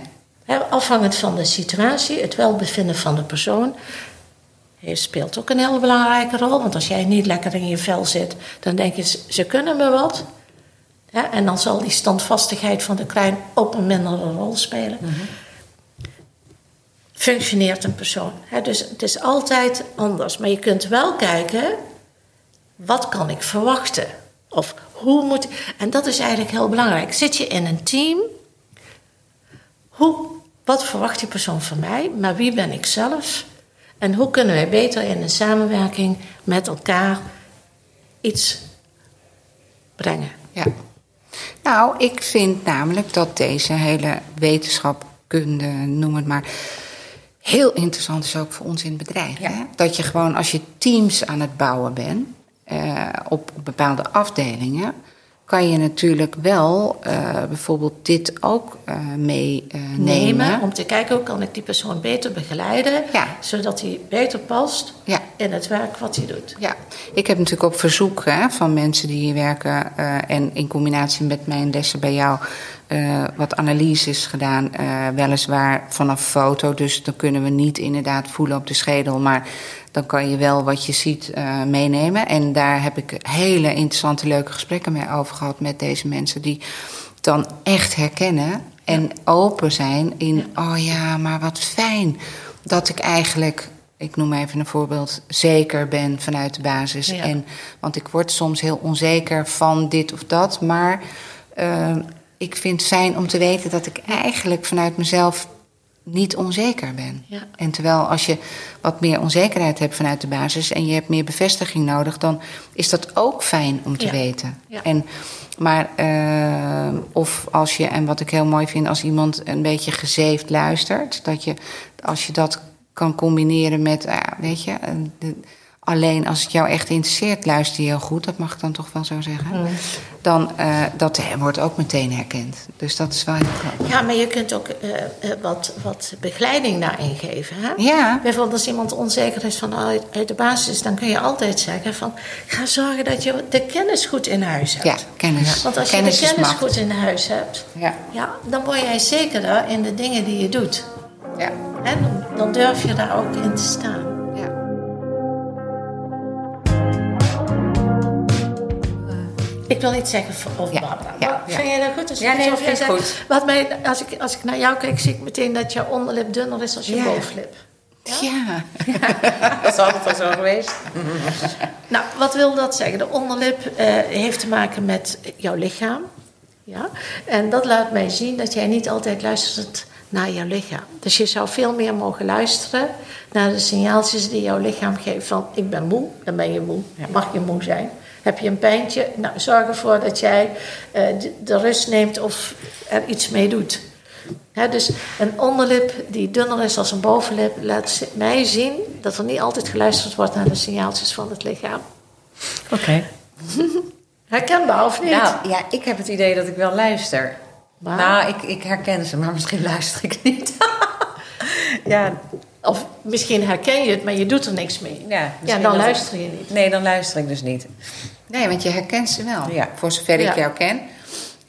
Afhangend van de situatie, het welbevinden van de persoon, speelt ook een heel belangrijke rol. Want als jij niet lekker in je vel zit, dan denk je ze- kunnen me wat. En dan zal die standvastigheid van de kruin ook een mindere rol spelen. Functioneert een persoon. Hè, dus het is altijd anders. Maar je kunt wel kijken, wat kan ik verwachten? Of hoe moet. En dat is eigenlijk heel belangrijk. Zit je in een team, hoe, wat verwacht die persoon van mij? Maar wie ben ik zelf? En hoe kunnen wij beter in een samenwerking met elkaar iets brengen? Ja. Nou, ik vind namelijk dat deze hele wetenschapkunde, noem het maar, heel interessant is ook voor ons in het bedrijf. Ja. Hè? Dat je gewoon als je teams aan het bouwen bent eh, op, op bepaalde afdelingen, kan je natuurlijk wel eh, bijvoorbeeld dit ook eh meenemen. Nemen om te kijken hoe kan ik die persoon beter begeleiden, Ja. zodat hij beter past Ja. in het werk wat hij doet. Ja, ik heb natuurlijk op verzoek hè, van mensen die hier werken eh, en in combinatie met mijn lessen bij jou eh, wat analyses gedaan. eh, weliswaar vanaf foto, dus dan kunnen we niet inderdaad voelen op de schedel, maar dan kan je wel wat je ziet eh, meenemen. En daar heb ik hele interessante, leuke gesprekken mee over gehad met deze mensen die dan echt herkennen en open zijn in, oh ja, maar wat fijn dat ik eigenlijk ik noem even een voorbeeld, zeker ben vanuit de basis. Ja. En, want ik word soms heel onzeker van dit of dat. Maar eh, ik vind het fijn om te weten dat ik eigenlijk vanuit mezelf niet onzeker ben. Ja. En terwijl als je wat meer onzekerheid hebt vanuit de basis en je hebt meer bevestiging nodig, dan is dat ook fijn om te Ja. weten. Ja. En, maar, eh, of als je, en wat ik heel mooi vind, als iemand een beetje gezeefd luistert, dat je, als je dat kan combineren met, ah, weet je, de- alleen als het jou echt interesseert, luister je heel goed, dat mag ik dan toch wel zo zeggen. Dan, eh, dat wordt ook meteen herkend. Dus dat is wel heel grappig. Ja, maar je kunt ook eh, eh, wat, wat begeleiding daarin geven. Hè? Ja. Bijvoorbeeld als iemand onzeker is vanuit uit de basis, dan kun je altijd zeggen van ga zorgen dat je de kennis goed in huis hebt. Ja, kennis. Want als kennis je de is kennis goed in huis hebt, Ja. ja, dan word jij zekerder in de dingen die je doet. Ja. En dan durf je daar ook in te staan. Ik wil iets zeggen voor- over Ja, Barbara. ja. Vind jij dat goed? Als Ja, nee, dat vind ik zegt- Wat mij, als, ik, als ik naar jou kijk, zie ik meteen dat je onderlip dunner is als je bovenlip. Ja. Dat is altijd al zo geweest. Nou, wat wil dat zeggen? De onderlip eh, heeft te maken met jouw lichaam. Ja? En dat laat mij zien dat jij niet altijd luistert naar jouw lichaam. Dus je zou veel meer mogen luisteren naar de signaaltjes die jouw lichaam geeft. Van ik ben moe, dan ben je moe. Mag je moe zijn? Heb je een pijntje? Nou, zorg ervoor dat jij eh, de, rust neemt of er iets mee doet. Hè, dus een onderlip die dunner is als een bovenlip laat mij zien dat er niet altijd geluisterd wordt naar de signaaltjes van het lichaam. Oké. Herkenbaar of niet? Nou, ja, ik heb het idee dat ik wel luister. Maar- Nou, ik, ik herken ze, maar misschien luister ik niet. ja, Of misschien herken je het, maar je doet er niks mee. ja, dan luister je niet. Nee, dan luister ik dus niet. Nee, want je herkent ze wel. Ja. Voor zover ik Ja. jou ken,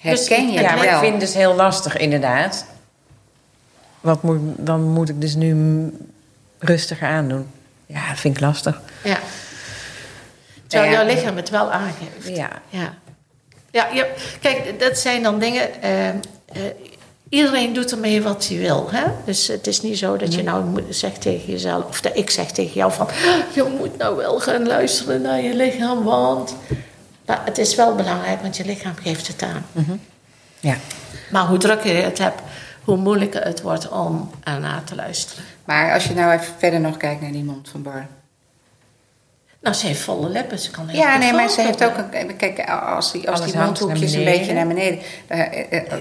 Dus herken je ik- Ja, het maar wel. ik vind het dus heel lastig, inderdaad. Wat moet, dan moet ik dus nu rustiger aandoen. Ja, dat vind ik lastig. Ja. Terwijl Ja. jouw lichaam het wel aangeeft. Ja. Ja. Ja, je- kijk, dat zijn dan dingen. eh, eh, iedereen doet ermee wat hij wil. Hè? Dus het is niet zo dat je nou zegt tegen jezelf, of dat ik zeg tegen jou van: je moet nou wel gaan luisteren naar je lichaam, want. Nou, het is wel belangrijk, want je lichaam geeft het aan. Ja. Maar hoe drukker je het hebt, hoe moeilijker het wordt om ernaar te luisteren. Maar als je nou even verder nog kijkt naar die mond van Bar. Nou, ze heeft volle lippen, ze kan heel Ja, goed nee, maar ze heeft ook een. Kijk, als die, als Alles die mondhoekjes een beetje naar beneden.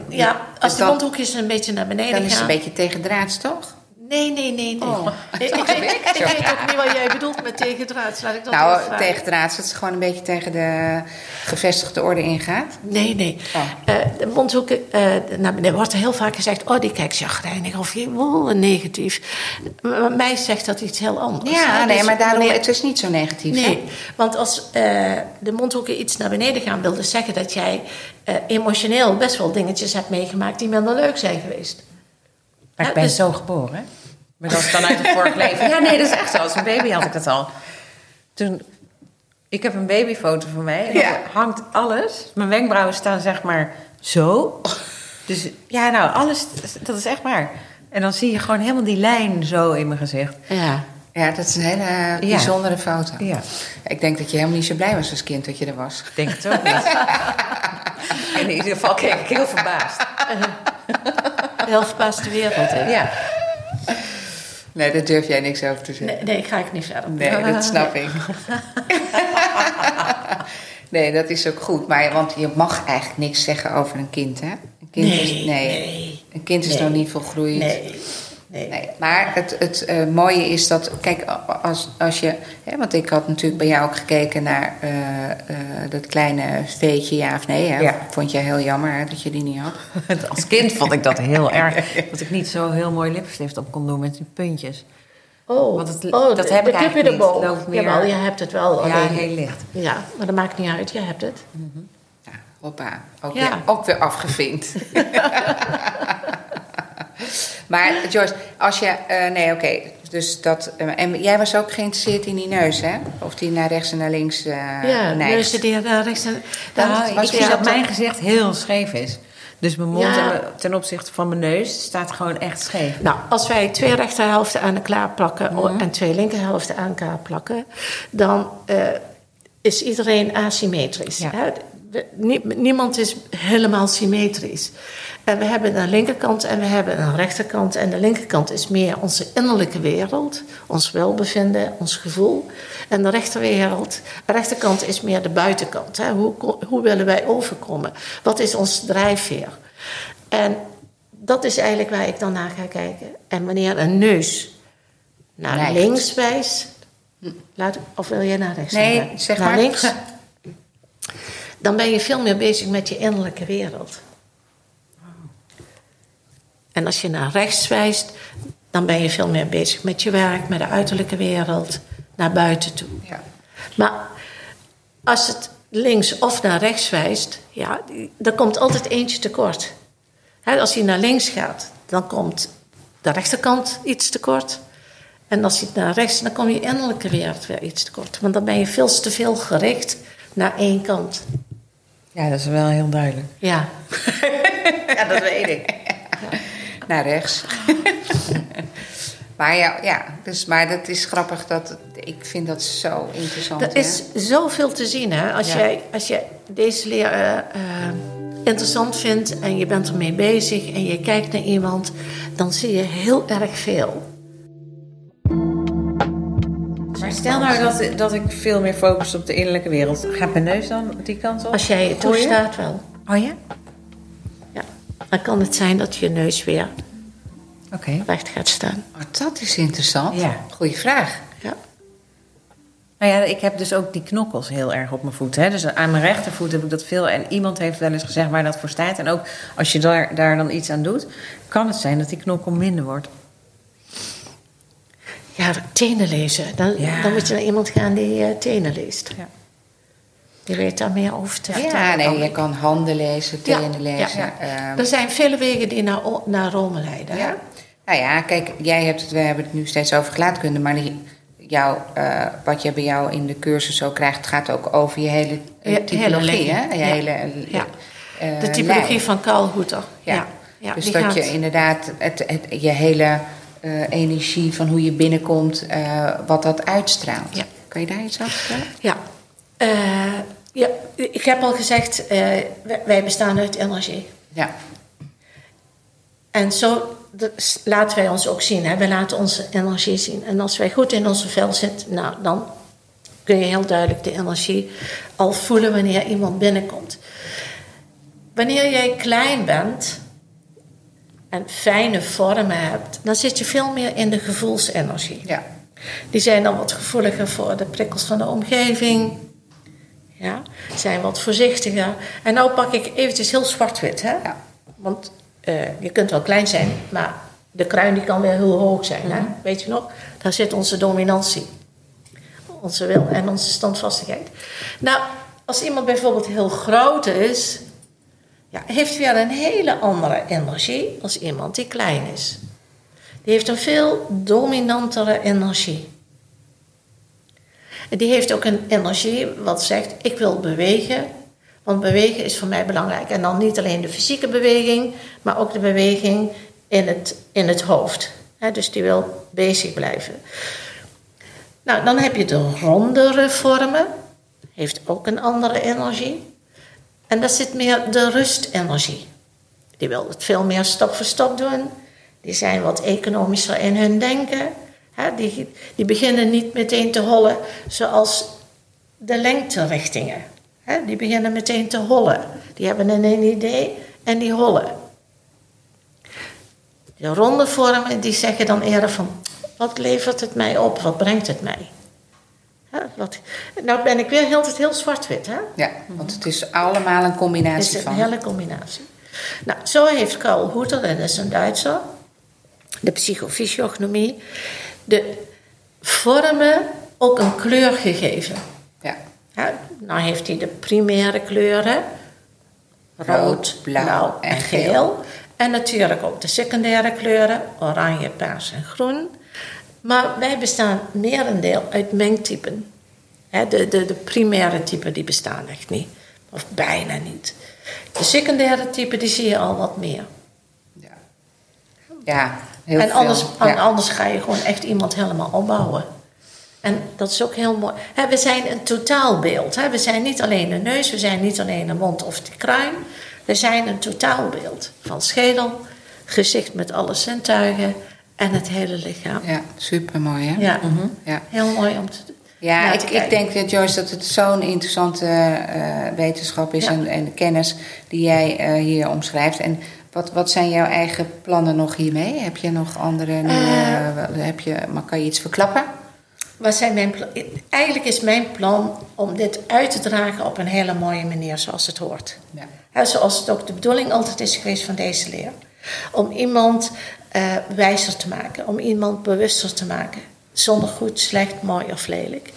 Ja, als dan, mondhoekjes een beetje naar beneden dan is het gaan. een beetje tegendraads, toch? Nee, nee, nee, nee. Oh. Ik, ik, weet, ik weet ook niet wat jij bedoelt met tegendraads. Laat ik dat nou, even tegendraads, dat ze gewoon een beetje tegen de gevestigde orde ingaat. Nee, nee. Oh. Eh, de mondhoeken, eh naar beneden wordt er heel vaak gezegd... oh, die kijkt chagrijnig of oh, negatief. Maar mij zegt dat iets heel anders. Ja, hè. nee, Dus maar daarom, wanneer- het is niet zo negatief. hè? Nee, want als eh, de mondhoeken iets naar beneden gaan... wil dus zeggen dat jij eh, emotioneel best wel dingetjes hebt meegemaakt... die minder leuk zijn geweest. Maar Ja, ik ben dus- zo geboren. hè? Maar dat is dan uit het vorig leven. Ja, nee, dat is echt zo. Als een baby had ik dat al. Toen, ik heb een babyfoto van mij. En Ja. hangt alles. Mijn wenkbrauwen staan zeg maar zo. Dus ja, nou, alles, dat is echt waar. En dan zie je gewoon helemaal die lijn zo in mijn gezicht. Ja. Ja, dat is een hele bijzondere foto. Ja, Ik denk dat je helemaal niet zo blij was als kind dat je er was. ik denk het ook niet. In ieder geval keek ik heel verbaasd. Heel verbaasde wereld, hè? Ja. Nee, daar durf jij niks over te zeggen. Nee, nee, ga ik niet verder. Nee, dat snap ik. nee, dat is ook goed. Maar, want je mag eigenlijk niks zeggen over een kind, hè? Een kind Nee, is, nee. nee. Een kind is Nee. nog niet volgroeid. Nee, nee. Nee, maar het, het eh, mooie is dat, kijk, als, als je, hè, want ik had natuurlijk bij jou ook gekeken naar eh, eh, dat kleine veetje, ja of nee. Hè? Ja. Vond je heel jammer hè, dat je die niet had? Als kind vond ik dat heel erg. Dat ik niet zo heel mooi lippenstift op kon doen met die puntjes. Oh, Want het- oh, dat heb de ik eigenlijk niet. Loopt meer- Jawel, je hebt het wel. Ja, alleen- heel licht. Ja, maar dat maakt niet uit. Je hebt het. Ja, hoppa. Ook, Ja. weer, ook weer afgevinkt. maar Joyce, als je... eh, nee, oké. dus dat... eh, en jij was ook geïnteresseerd in die neus, hè? Of die naar rechts en naar links eh ja, neigt. die naar rechts en... Nou, dan- ik was vind je dat dat mijn gezicht heel scheef is. Dus mijn mond Ja. ten opzichte van mijn neus staat gewoon echt scheef. Nou, als wij twee rechterhelften aan elkaar plakken Mhm. en twee linkerhelften aan elkaar plakken, dan eh, is iedereen asymmetrisch. Ja. Hè? We- nie- niemand is helemaal symmetrisch. En we hebben een linkerkant en we hebben een rechterkant. En de linkerkant is meer onze innerlijke wereld, ons welbevinden, ons gevoel. En de rechterwereld, de rechterkant is meer de buitenkant. Hè? Hoe, hoe willen wij overkomen? Wat is ons drijfveer? En dat is eigenlijk waar ik dan naar ga kijken. En wanneer een neus naar links wijst, laat, of wil je naar rechts? Nee, gaan? zeg naar maar. links. Dan ben je veel meer bezig met je innerlijke wereld. En als je naar rechts wijst, dan ben je veel meer bezig met je werk, met de uiterlijke wereld, naar buiten toe. Ja. Maar als het links of naar rechts wijst, ja, er komt altijd eentje tekort. Als hij naar links gaat, dan komt de rechterkant iets tekort. En als hij naar rechts, dan kom je innerlijke wereld weer iets tekort. Want dan ben je veel te veel gericht naar één kant. Ja, dat is wel heel duidelijk. Ja, Ja, dat weet ik. Naar rechts. maar ja, ja dus, maar dat is grappig. Dat, ik vind dat zo interessant. er is zoveel te zien. Hè? Als, Ja. jij, als je deze leer eh, eh, interessant vindt en je bent ermee bezig en je kijkt naar iemand, dan zie je heel erg veel. Maar stel nou dat, dat ik veel meer focus op de innerlijke wereld. Gaat mijn neus dan die kant op? Als jij het toestaat wel. Oh ja? Ja. Dan kan het zijn dat je neus weer Oké. recht gaat staan. Oh, dat is interessant. Ja. Goeie vraag. Ja. Nou ja, ik heb dus ook die knokkels heel erg op mijn voet. Hè? Dus aan mijn rechtervoet heb ik dat veel. En iemand heeft wel eens gezegd waar dat voor staat. En ook als je daar, daar dan iets aan doet, kan het zijn dat die knokkel minder wordt. Ja, tenen lezen. Dan, Ja. dan moet je naar iemand gaan die eh, tenen leest. Ja. Die weet daar meer over te vertellen. Ja, nee, je kan handen lezen, Ja, tenen lezen. ja. ehm, Er zijn vele wegen die naar, naar Rome leiden. Ja. Nou ja, kijk, jij hebt het, we hebben het nu steeds over gelaatkunde, maar die, jou, eh, wat je bij jou in de cursus zo krijgt, gaat ook over je hele eh, typologie, hele hè? lijn. Je Ja. hele Ja. eh, De typologie lijn. van Carl Hoeter. Ja. Ja. Ja, dus die dat gaat- je inderdaad het, het, je hele eh, energie van hoe je binnenkomt, eh, wat dat uitstraalt. Ja. Kan je daar iets over vertellen? Ja. Eh, ja, ik heb al gezegd, wij- bestaan uit energie. Ja. En zo dat laten wij ons ook zien. Hè? Wij laten onze energie zien. En als wij goed in onze vel zitten, nou, dan kun je heel duidelijk de energie al voelen wanneer iemand binnenkomt. Wanneer jij klein bent en fijne vormen hebt, dan zit je veel meer in de gevoelsenergie. Ja. Die zijn dan wat gevoeliger voor de prikkels van de omgeving. Ja, zijn wat voorzichtiger. En nou pak ik eventjes heel zwart-wit, hè? Ja. Want eh, je kunt wel klein zijn, maar de kruin die kan weer heel hoog zijn, hè? Weet je nog? Daar zit onze dominantie. Onze wil en onze standvastigheid. Nou, als iemand bijvoorbeeld heel groot is, heeft weer een hele andere energie als iemand die klein is. Die heeft een veel dominantere energie. En die heeft ook een energie wat zegt: ik wil bewegen, want bewegen is voor mij belangrijk. En dan niet alleen de fysieke beweging, maar ook de beweging in het, in het hoofd. Dus die wil bezig blijven. Nou, dan heb je de rondere vormen, heeft ook een andere energie. En dat zit meer de rustenergie. Die wil het veel meer stap voor stap doen. Die zijn wat economischer in hun denken. Die, die beginnen niet meteen te hollen zoals de lengterichtingen. Die beginnen meteen te hollen. Die hebben een idee en die hollen. De ronde vormen die zeggen dan eerder van... wat levert het mij op? Wat brengt het mij? Wat, nou ben ik weer heel, heel zwart-wit, hè? ja, want het is allemaal een Het combinatie is een van. hele combinatie. Nou, zo heeft Karl Hoeter, en dat is een Duitser, de psychofysiognomie, de vormen ook een kleur gegeven. Ja. Ja, nou heeft hij de primaire kleuren, rood, Rood, blauw, blauw en en geel. geel. En natuurlijk ook de secundaire kleuren, oranje, paars en groen. Maar wij bestaan merendeel uit mengtypen. De, de, de primaire typen die bestaan echt niet. Of bijna niet. De secundaire type, die zie je al wat meer. Ja, ja heel en veel. anders, Ja. en anders ga je gewoon echt iemand helemaal opbouwen. En dat is ook heel mooi. We zijn een totaalbeeld. We zijn niet alleen de neus, we zijn niet alleen de mond of de kruin. We zijn een totaalbeeld. Van schedel, gezicht met alle zintuigen en het hele lichaam. Ja, supermooi hè? Ja, Ja. heel mooi om te Ja, naar ik, ik denk, eh, Joyce, dat het zo'n interessante eh, wetenschap is Ja. en, en de kennis die jij eh, hier omschrijft. En wat, wat zijn jouw eigen plannen nog hiermee? Heb je nog andere nieuwe, Eh. heb je, maar kan je iets verklappen? Wat zijn mijn Eigenlijk is mijn plan om dit uit te dragen op een hele mooie manier zoals het hoort. Ja. Zoals het ook de bedoeling altijd is geweest van deze leer. Om iemand eh, wijzer te maken, om iemand bewuster te maken. Zonder goed, slecht, mooi of lelijk.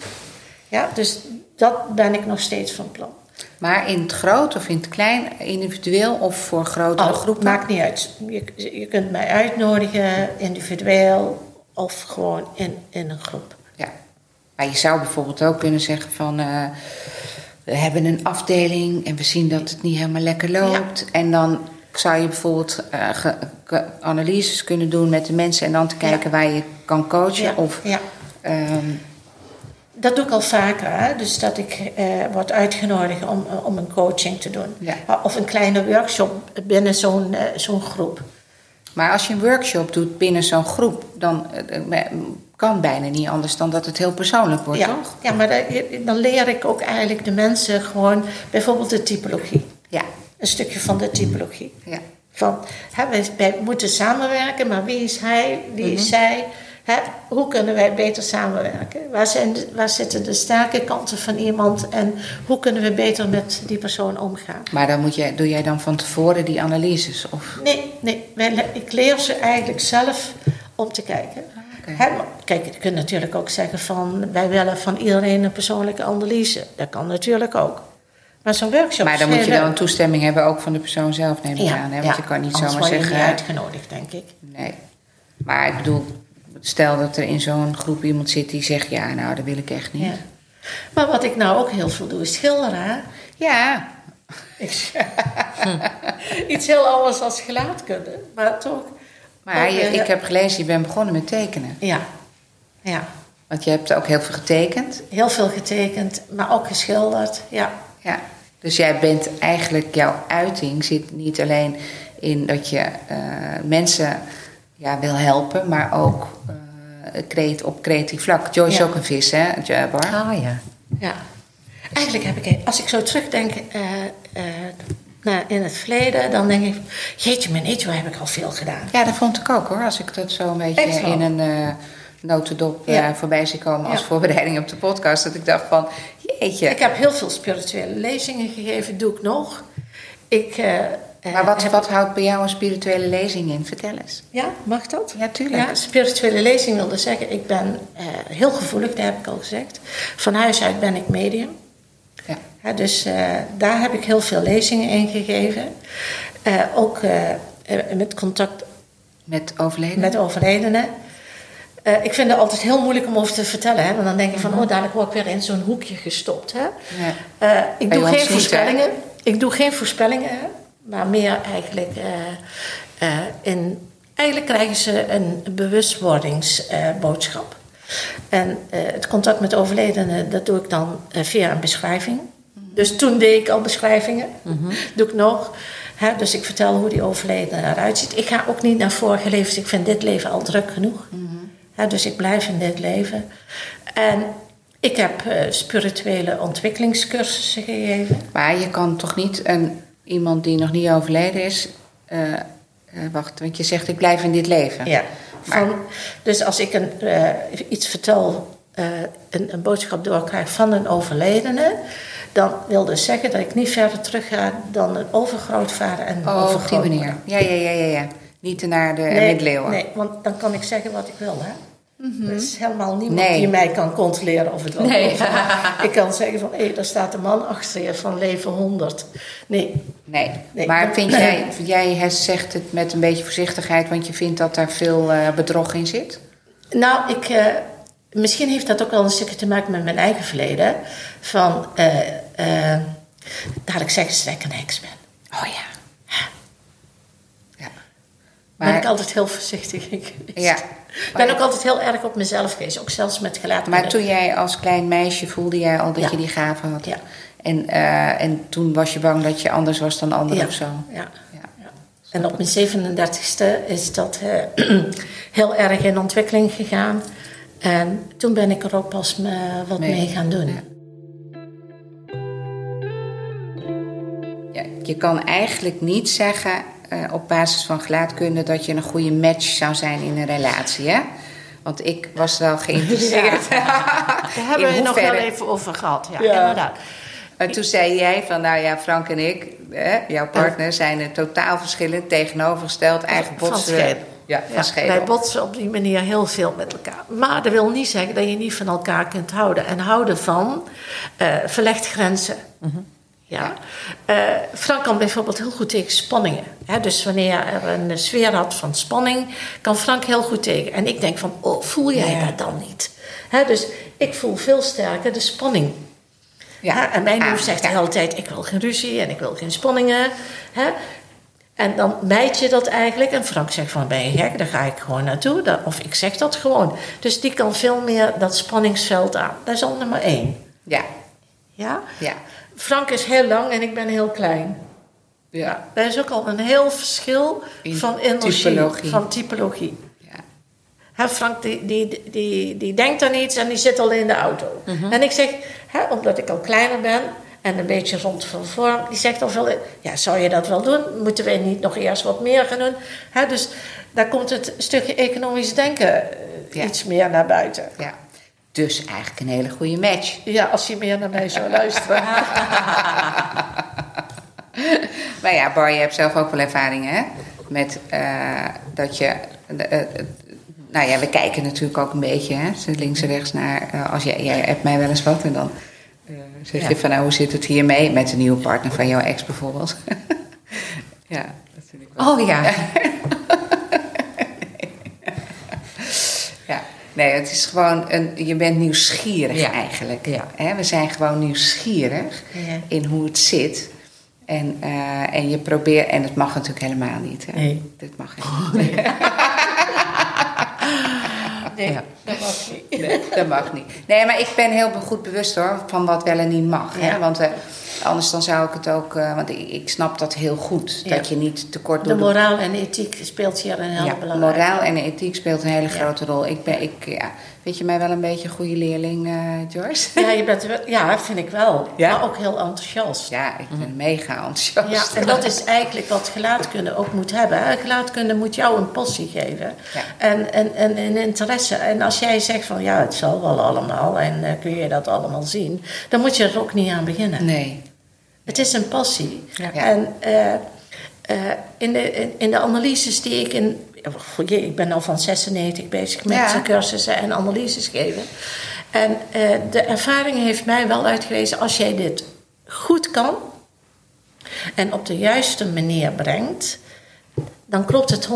Ja, dus dat ben ik nog steeds van plan. Maar in het groot of in het klein, individueel of voor grotere Oh, groepen? Maakt niet uit. Je, je kunt mij uitnodigen, individueel of gewoon in, in een groep. Ja. Maar je zou bijvoorbeeld ook kunnen zeggen van... eh, we hebben een afdeling en we zien dat het niet helemaal lekker loopt. En dan zou je bijvoorbeeld eh, ge- ge- analyses kunnen doen met de mensen... en dan te kijken waar je kan coachen. Ja, Of, ja. ehm, Dat doe ik al vaker, hè? dus dat ik eh, word uitgenodigd om, eh, om een coaching te doen. Of een kleine workshop binnen zo'n zo'n groep. maar als je een workshop doet binnen zo'n groep... dan kan bijna niet anders dan dat het heel persoonlijk wordt, ja. toch? ja, maar dan, dan leer ik ook eigenlijk de mensen gewoon bijvoorbeeld de typologie. Ja, Een stukje van de typologie. ja. Van, hè, wij, wij moeten samenwerken, maar wie is hij, wie Mhm. is zij? Hè, hoe kunnen wij beter samenwerken? Waar, zijn waar zitten de sterke kanten van iemand en hoe kunnen we beter met die persoon omgaan? Maar dan moet jij, doe jij dan van tevoren die analyses? Of? Nee, nee wij ik leer ze eigenlijk zelf om te kijken. Hè, maar kijk, je kunt natuurlijk ook zeggen van wij willen van iedereen een persoonlijke analyse. Dat kan natuurlijk ook. Maar zo'n workshop Maar dan moet je dan leuk. toestemming hebben, ook van de persoon zelf, neem ik ja, aan. Hè? Want ja, je kan niet zomaar word je zeggen. niet uitgenodigd, denk ik. Nee. Maar ik bedoel, stel dat er in zo'n groep iemand zit die zegt: ja, nou, dat wil ik echt niet. Ja. Maar wat ik nou ook heel veel doe, is schilderen. hè. Ja, Iets heel anders als gelaatkunde, maar toch. maar ook je- ik heb gelezen, je bent begonnen met tekenen. Ja, ja. Want je hebt ook heel veel getekend. Heel veel getekend, maar ook geschilderd. Ja, Ja. Dus jij bent eigenlijk, jouw uiting zit niet alleen in dat je eh, mensen ja, wil helpen, maar ook eh, creat- op creatief vlak. Joyce is Ja. ook een vis, hè, Jabbar? Ah ja. ja. Eigenlijk heb ik, als ik zo terugdenk eh, eh, in het verleden, dan denk ik, jeetje mijn eetje, waar heb ik al veel gedaan. Ja, dat vond ik ook hoor. Als ik dat zo een beetje in een eh notendop eh, Ja. voorbij zie komen als voorbereiding op de podcast. Dat ik dacht van, jeetje. Ik heb heel veel spirituele lezingen gegeven, doe ik nog. Ik, eh, eh, maar wat, wat houdt bij jou een spirituele lezing in? Vertel eens. Ja, mag dat? Ja, tuurlijk. Ja, spirituele lezing wilde zeggen, ik ben eh, heel gevoelig, dat heb ik al gezegd. Van huis uit ben ik medium. Ja. Dus eh, daar heb ik heel veel lezingen in gegeven. Eh, ook eh, eh, met contact Met overleden? met overledenen. Eh, ik vind het altijd heel moeilijk om over te vertellen. Hè? Want dan denk je van, oh, dadelijk word ik weer in zo'n hoekje gestopt. Hè? Ja. Eh, ik doe geen niet, voorspellingen. Ik doe geen voorspellingen, maar meer eigenlijk in. Eigenlijk krijgen ze een bewustwordingsboodschap. en het contact met overledenen, dat doe ik dan via een beschrijving. Dus toen deed ik al beschrijvingen, doe ik nog. Hè, dus ik vertel hoe die overledene eruit ziet. Ik ga ook niet naar vorige levens. Ik vind dit leven al druk genoeg. Dus ik blijf in dit leven. En ik heb eh, spirituele ontwikkelingscursussen gegeven. Maar je kan toch niet een, iemand die nog niet overleden is... eh, eh, wacht, want je zegt ik blijf in dit leven. Ja. Van, dus als ik een, iets vertel, een, een boodschap doorkrijg van een overledene, dan wil dus zeggen dat ik niet verder terug ga dan een overgrootvader en een Oh, op die overgrootmoeder. manier. Ja, ja, ja, ja. ja. Niet naar de Nee, middeleeuwen. nee, want dan kan ik zeggen wat ik wil, hè? Er is helemaal niemand Nee. die mij kan controleren of het wel Nee. klopt. Ik kan zeggen van, hé, daar staat een man achter je van leven 100. Nee, Nee. Nee. Maar vind jij, jij zegt het met een beetje voorzichtigheid, want je vindt dat daar veel eh, bedrog in zit? Nou, ik, eh, misschien heeft dat ook wel een stukje te maken met mijn eigen verleden. Van, eh, eh, dadelijk zeggen ze dat ik een heks ben. Oh ja. Ja. ben ik altijd heel voorzichtig in geweest. Ja. Ik ben ook altijd heel erg op mezelf geweest, ook zelfs met gelaat. Maar toen jij als klein meisje voelde jij al dat Ja. je die gave had. Ja. En, eh, en toen was je bang dat je anders was dan anderen ja. of zo. Ja. Ja. Ja. En op mijn 37ste is dat eh, heel erg in ontwikkeling gegaan. En toen ben ik er ook pas me, wat Mee. mee, gaan doen. Ja, je kan eigenlijk niet zeggen eh, op basis van gelaatkunde dat je een goede match zou zijn in een relatie, hè? Want ik was wel geïnteresseerd. Daar hebben we het nog wel hoeverre- even over gehad. Ja, Ja. inderdaad. En toen zei jij van, nou ja, Frank en ik, hè, jouw partner, zijn er totaal verschillend, tegenovergesteld, eigen Van botsen. schedel. Ja, van Ja, wij botsen op die manier heel veel met elkaar. Maar dat wil niet zeggen dat je niet van elkaar kunt houden. En houden van eh verlegt grenzen. Ja. Eh, Frank kan bijvoorbeeld heel goed tegen spanningen. Hè? Dus wanneer er een sfeer had van spanning, kan Frank heel goed tegen. En ik denk van, oh, voel jij Ja. dat dan niet? Hè? Dus ik voel veel sterker de spanning. Ja. Hè? En mijn Ah, moeder zegt ja. de hele tijd, ik wil geen ruzie en ik wil geen spanningen. Hè? En dan meid je dat eigenlijk. En Frank zegt van, ben je gek? Daar ga ik gewoon naartoe. Of ik zeg dat gewoon. Dus die kan veel meer dat spanningsveld aan. Dat is al nummer één. Ja, Ja? ja. Frank is heel lang en ik ben heel klein. Ja. Dat is ook al een heel verschil In van energie. typologie. Van typologie. ja. Hè, Frank die, die, die, die denkt aan iets en die zit al in de auto. Mhm. En ik zeg, omdat ik al kleiner ben en een beetje rond van vorm, die zegt al veel, ja, zou je dat wel doen? Moeten wij niet nog eerst wat meer gaan doen? Hè, dus daar komt het stukje economisch denken eh, Ja. iets meer naar buiten. ja. Dus eigenlijk een hele goede match. Ja, als hij meer naar mij zou luisteren. Maar ja, Bar, je hebt zelf ook wel ervaring, hè? Met eh, dat je... eh, eh, nou ja, we kijken natuurlijk ook een beetje, hè? Links en rechts naar... als jij, jij hebt mij wel eens wat en dan zeg je van... Nou, hoe zit het hiermee? Met de nieuwe partner van jouw ex bijvoorbeeld. ja, dat vind ik wel... Oh ja. Ja, nee, het is gewoon een, je bent nieuwsgierig Ja. eigenlijk. Ja. We zijn gewoon nieuwsgierig Ja. in hoe het zit. En, eh, en je probeert, en het mag natuurlijk helemaal niet. Hè? Nee. Dit mag helemaal niet. Nee, Ja. dat mag niet. Nee, dat mag niet. Nee, maar ik ben heel goed bewust hoor van wat wel en niet mag. Hè? Want eh, anders dan zou ik het ook, eh, want ik, ik snap dat heel goed. Ja. Dat je niet tekort De doet. moraal en ethiek speelt hier een heel ja, belangrijke moraal en ethiek speelt een hele Ja. grote rol. Ik ben, ik, ja, weet je mij wel een beetje een goede leerling, eh, Joyce? Ja, je bent wel, ja, vind ik wel. Ja? Maar ook heel enthousiast. Ja, ik ben mega enthousiast. Ja, en dat is eigenlijk wat gelaatkunde ook moet hebben. Gelaatkunde moet jou een passie geven. Ja. En, en, en een interesse. En als jij zegt van ja, het zal wel allemaal en eh, kun je dat allemaal zien, dan moet je er ook niet aan beginnen. Nee. Het is een passie. Ja. En eh, eh, in, de, in, de analyses die ik in. oh, jee, ik ben al van 96 bezig met Ja. cursussen en analyses geven. En eh, de ervaring heeft mij wel uitgewezen, als jij dit goed kan en op de juiste manier brengt, dan klopt het 100%.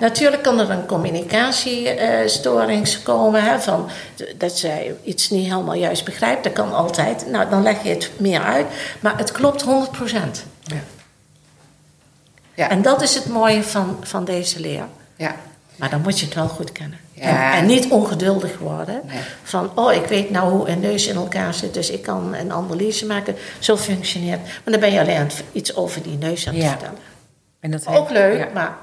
Natuurlijk kan er een communicatiestoring komen, hè, van, dat zij iets niet helemaal juist begrijpt. Dat kan altijd. Nou, dan leg je het meer uit. Maar het klopt 100%. Ja. Ja. En dat is het mooie van, van deze leer. Ja. Maar dan moet je het wel goed kennen. Ja. En, en niet ongeduldig worden. Nee. Van, oh, ik weet nou hoe een neus in elkaar zit, dus ik kan een analyse maken. Zo functioneert. Maar dan ben je alleen iets over die neus aan het vertellen. En dat Ook leuk, Ja. maar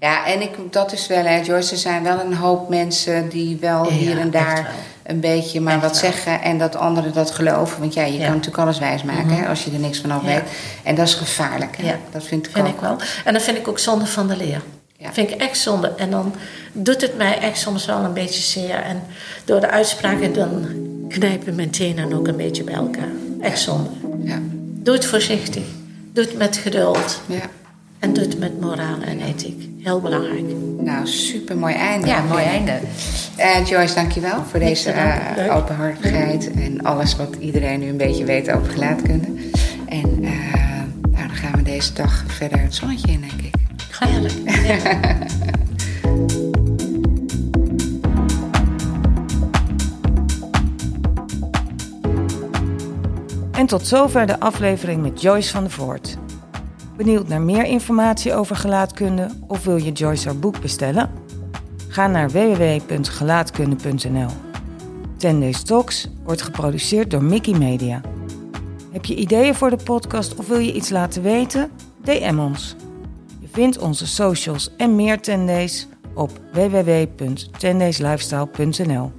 Ja, en ik, dat is wel, hè, Joyce. Er zijn wel een hoop mensen die wel Ja, hier en daar een beetje maar Echt wat wel. zeggen en dat anderen dat geloven. Want ja, je Ja. Mhm. kan natuurlijk alles wijsmaken hè, als je er niks van af weet. En dat is gevaarlijk. Hè? Dat vind ik vind ook. ik wel. En dan vind ik ook zonde van de leer. Ja. Vind ik echt zonde. En dan doet het mij echt soms wel een beetje zeer. En door de uitspraken dan knijpen mijn tenen ook een beetje bij elkaar. Echt zonde. Ja. Doe het voorzichtig. Doe het met geduld. ja. En doe het met moraal en ethiek. Heel belangrijk. Nou, super mooi einde. Ja, mooi einde. Eh, Joyce, dankjewel voor Niks deze eh, openhartigheid en alles wat iedereen nu een beetje weet over gelaatkunde. En eh, nou, dan gaan we deze dag verder het zonnetje in, denk ik. Heerlijk. Heerlijk. En tot zover de aflevering met Joyce van der Voort. Benieuwd naar meer informatie over gelaatkunde of wil je Joyce haar boek bestellen? Ga naar www.gelaatkunde.nl. Ten Days Talks wordt geproduceerd door Mickey Media. Heb je ideeën voor de podcast of wil je iets laten weten? DM ons. Je vindt onze socials en meer Ten Days op www.tendayslifestyle.nl.